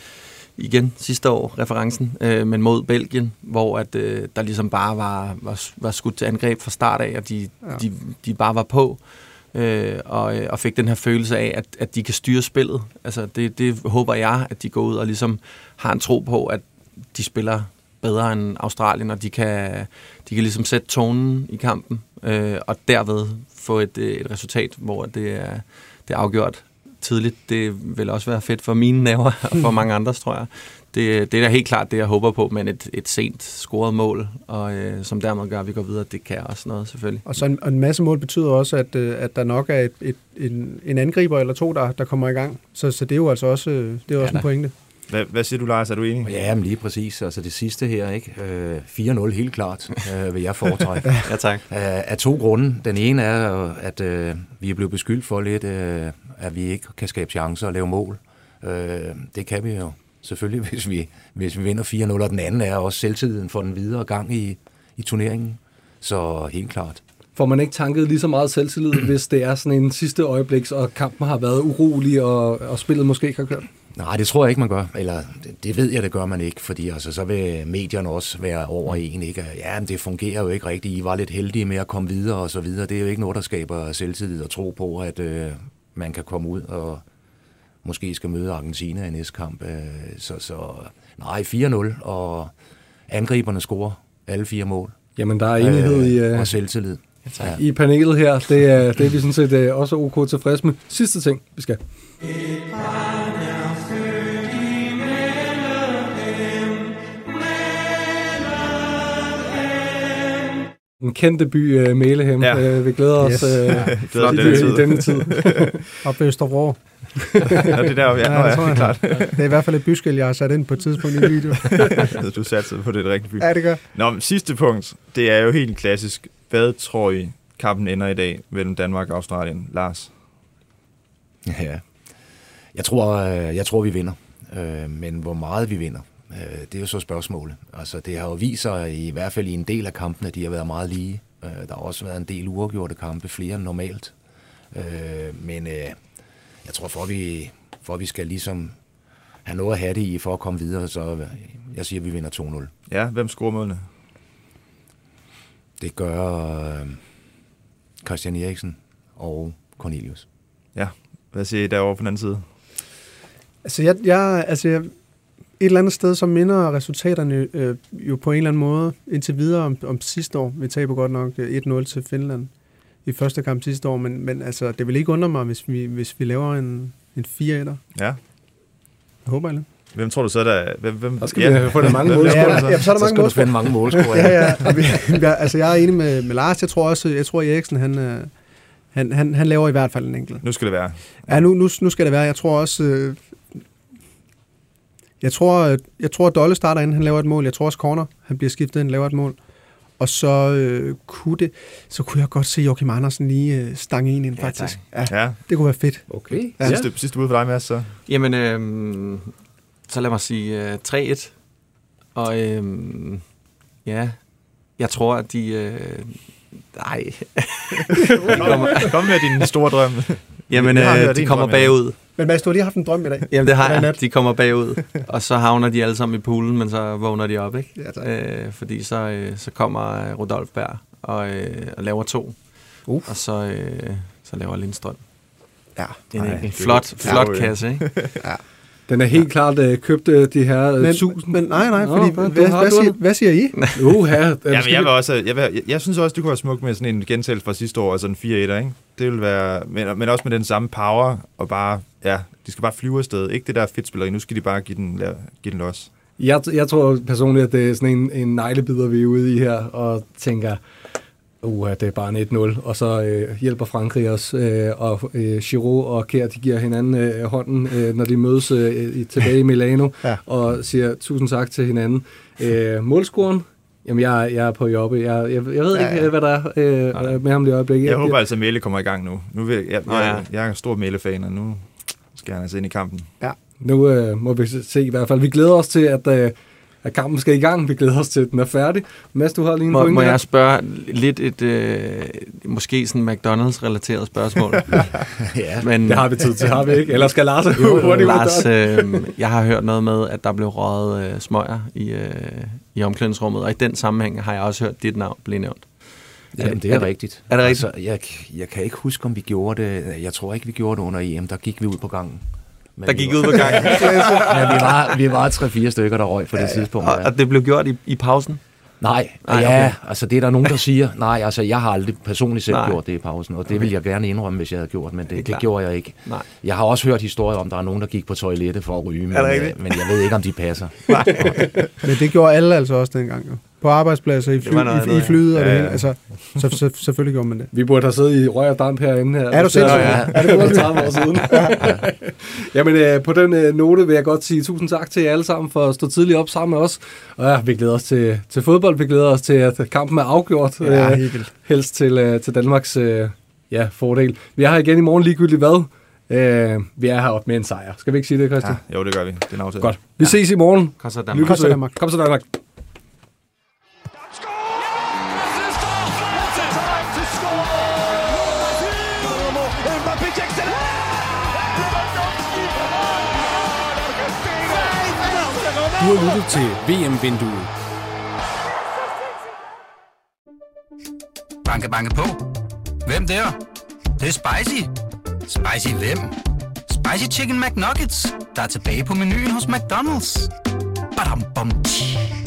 igen sidste år, referencen, øh, men mod Belgien, hvor at, øh, der ligesom bare var, var, var skudt til angreb fra start af, og de, ja. De, de bare var på, øh, og, øh, og fik den her følelse af, at, at de kan styre spillet. Altså det, det håber jeg, at de går ud og ligesom har en tro på, at de spiller bedre end Australien, og de kan, de kan ligesom sætte tonen i kampen, øh, og derved få et, øh, et resultat, hvor det er, det er afgjort tidligt. Det vil også være fedt for mine nerver, og for mange andres, tror jeg. Det, det er da helt klart det, jeg håber på, men et, et sent scoret mål, og øh, som dermed gør, at vi går videre, det kan også noget, selvfølgelig. Og så en, og en masse mål betyder også, at, øh, at der nok er et, et, en, en angriber eller to, der, der kommer i gang. Så, så det er jo altså også, øh, det er jo også Ja, en pointe. Hvad, hvad siger du, Lars? Er du enig? Ja, men lige præcis. Altså det sidste her, ikke? Øh, 4-0 helt klart, øh, vil jeg foretrække. Ja, tak. Af, af to grunde. Den ene er, at øh, vi er blevet beskyldt for lidt, øh, at vi ikke kan skabe chancer og lave mål. Øh, det kan vi jo selvfølgelig, hvis vi, hvis vi vinder 4-0, og den anden er også selvtiden for den videre gang i, i turneringen. Så helt klart. Får man ikke tanket lige så meget selvtillid, hvis det er sådan en sidste øjebliks, og kampen har været urolig, og, og spillet måske ikke har kørt? Nej, det tror jeg ikke, man gør. Eller det, ved jeg, det gør man ikke, fordi altså, så vil medierne også være over en. Ikke? Ja, men det fungerer jo ikke rigtigt. I var lidt heldige med at komme videre og så videre. Det er jo ikke noget, der skaber selvtillid og tro på, at øh, man kan komme ud og måske skal møde Argentina i næste kamp. Øh, så, så nej, 4-0, og angriberne scorer alle fire mål. Jamen, der er enighed i, øh, øh, og selvtillid. Ja. i panelet her. Det er, det er vi sådan set øh, også ok tilfreds med. Sidste ting, vi skal. Den kendte by uh, Malehem. Ja. Uh, vi glæder os Yes. uh, Glæder os i, denne tid. i denne tid. Og på Østervrå. Nå, det der, ja, ja, det tror ja, jeg. klart. Det er i hvert fald et byskæld, jeg har sat ind på et tidspunkt i video. du satte på det rigtige by. ja, det gør. Nå, men sidste punkt, det er jo helt klassisk. Hvad tror I, kampen ender i dag mellem Danmark og Australien? Lars? Ja. Jeg tror, øh, jeg tror vi vinder. Øh, Men hvor meget vi vinder, øh, det er jo så spørgsmålet. Altså, det har jo vist sig, i hvert fald i en del af kampene, at de har været meget lige. Øh, Der har også været en del uafgjorte kampe, flere end normalt. Øh, Men øh, jeg tror, for at vi, for at vi skal ligesom have noget at have det i, for at komme videre, så jeg siger, at vi vinder 2-0. Ja, hvem scorer målene? Det gør øh, Christian Eriksen og Cornelius. Hvad siger I derovre på den anden side? Altså, jeg, jeg, altså jeg, et eller andet sted, så minder resultaterne øh, jo på en eller anden måde indtil videre om, om sidste år. Vi taber godt nok øh, 1-0 til Finland i første kamp sidste år, men, men altså, det vil ikke undre mig, hvis vi, hvis vi laver en, en 4 1 Ja. Jeg håber jeg. Hvem tror du så, der... Hvem, hvem, Der skal vi få det mange Hvem- mål. hvem- Ja, så? ja, så er der Så mange skal du mål. spænde mange målscorer. Ja, ja. Jeg, altså, jeg er enig med, med Lars. Jeg tror også, jeg tror, Eriksen, han, øh, han, han, han laver i hvert fald en enkelt. Nu skal det være. Ja, nu, nu, nu skal det være. Jeg tror også... Jeg tror, jeg tror, at Dolle starter ind, han laver et mål. Jeg tror også, Corner, han bliver skiftet ind, laver et mål. Og så øh, kunne det, så kunne jeg godt se Joachim Andersen lige øh, stange en ind, Ja, faktisk. tak. Ja, Ja. det kunne være fedt. Okay. Ja. Sidste, sidste bud for dig, Mads, så. Jamen, øh, så lad mig sige øh, 3-1. Og øh, ja, jeg tror, at de... Øh, nej. Kom, kom med din store drøm. Jamen, øh, de kommer ja. bagud. Men Mads, du har lige haft en drøm i dag. Jamen, det har er jeg. De kommer bagud. Og så havner de alle sammen i poolen, men så vågner de op, ikke? Ja, tak. Øh, fordi så, øh, så kommer øh, Rodolf Berg og, øh, og laver to. Uh. Og så, øh, så laver Lindstrøm. Ja. En, Ej, en det er flot, flot jo- kasse, ikke? Den er helt klart øh, købt øh, de her øh, Men, tusind. men nej, nej, Nå, fordi, hvad- du hvad, har- hvad, du har- siger, hvad siger I? Uha, Ja, men jeg, vi- vil også, jeg, vil, jeg, jeg synes også, det kunne være smukt med sådan en gentagelse fra sidste år, altså en 4 1 ikke? Det vil være, men, men også med den samme power, og bare, ja, de skal bare flyve afsted. Ikke det der fedt spilleri, nu skal de bare give den, give den los. Jeg, jeg tror personligt, at det er sådan en, en neglebider, vi er ude i her, og tænker, uh, det er bare en 1-0, og så øh, hjælper Frankrig os, øh, og øh, Giroud og Kjær, de giver hinanden øh, hånden, øh, når de mødes øh, i- tilbage i Milano, Ja. og siger tusind tak til hinanden. Øh, målscoren, Jamen, jeg, jeg er på jobbe. Jeg, jeg, jeg ved Ja, ikke, ja. hvad der er øh, med ham det øjeblik. Jeg håber altså, at Melle kommer i gang nu. nu vil, jeg, Nå, ja. jeg, jeg er en stor Melle-fan, og nu skal han altså ind i kampen. Nu øh, må vi se i hvert fald. Vi glæder os til, at, øh, at kampen skal i gang. Vi glæder os til, at den er færdig. Mads, du har lige en Må, pointe må her. jeg spørge lidt et, øh, måske sådan McDonald's-relateret spørgsmål? ja. Men, Det har vi tid til, har vi ikke? Eller skal Lars Jo, hurtigt Lars, øh, jeg har hørt noget med, at der blev røget øh, smøger i, øh, i omklædningsrummet, og i den sammenhæng har jeg også hørt dit navn blive nævnt. Jamen, det er, er det- rigtigt. er det rigtigt? Altså, jeg, jeg kan ikke huske, om vi gjorde det. Jeg tror ikke, vi gjorde det under EM. Der gik vi ud på gangen. Men Der gik ud på gangen, Ja, vi var, vi var tre-fire stykker, der røg på det tidspunkt. og, Ja. og det blev gjort i, i pausen. Nej, Nej, ja, okay. altså det er der nogen, der siger. Nej, altså jeg har aldrig personligt selv Nej. gjort det i pausen, og det ville jeg gerne indrømme, hvis jeg havde gjort, men det, det, det gjorde jeg ikke. Nej. Jeg har også hørt historier om, at der er nogen, der gik på toilettet for at ryge, men, øh, men jeg ved ikke, om de passer. Men det gjorde alle altså også dengang. Jo. På arbejdspladser, i, fly, noget i, i flyet og ja. det Ja, hele. ja. Altså, så, så, selvfølgelig gjorde man det. Vi burde have siddet i røg og damp herinde her. Er du hvis det sindssyg? Ja, er det burde 30 år siden. Jamen, øh, på den øh, note vil jeg godt sige tusind tak til jer alle sammen for at stå tidligt op sammen med os. Og ja, vi glæder os til, til fodbold. Vi glæder os til, at kampen er afgjort. Ja, øh, helt helst til, øh, til Danmarks øh, ja, fordel. Vi er her igen i morgen ligegyldigt hvad. Øh, vi er heroppe med en sejr. Skal vi ikke sige det, Christian? Ja, jo, det gør vi. Det er en aftale. Godt. Vi ses i morgen. Kom så Danmark. Kom så. Danmark. Kom så Danmark. Har lyttet til VM-vinduet. Banke, banke på. Hvem der? Det, det er spicy. Spicy hvem? Spicy Chicken McNuggets, der er tilbage på menuen hos McDonald's. Badum, bom, tji.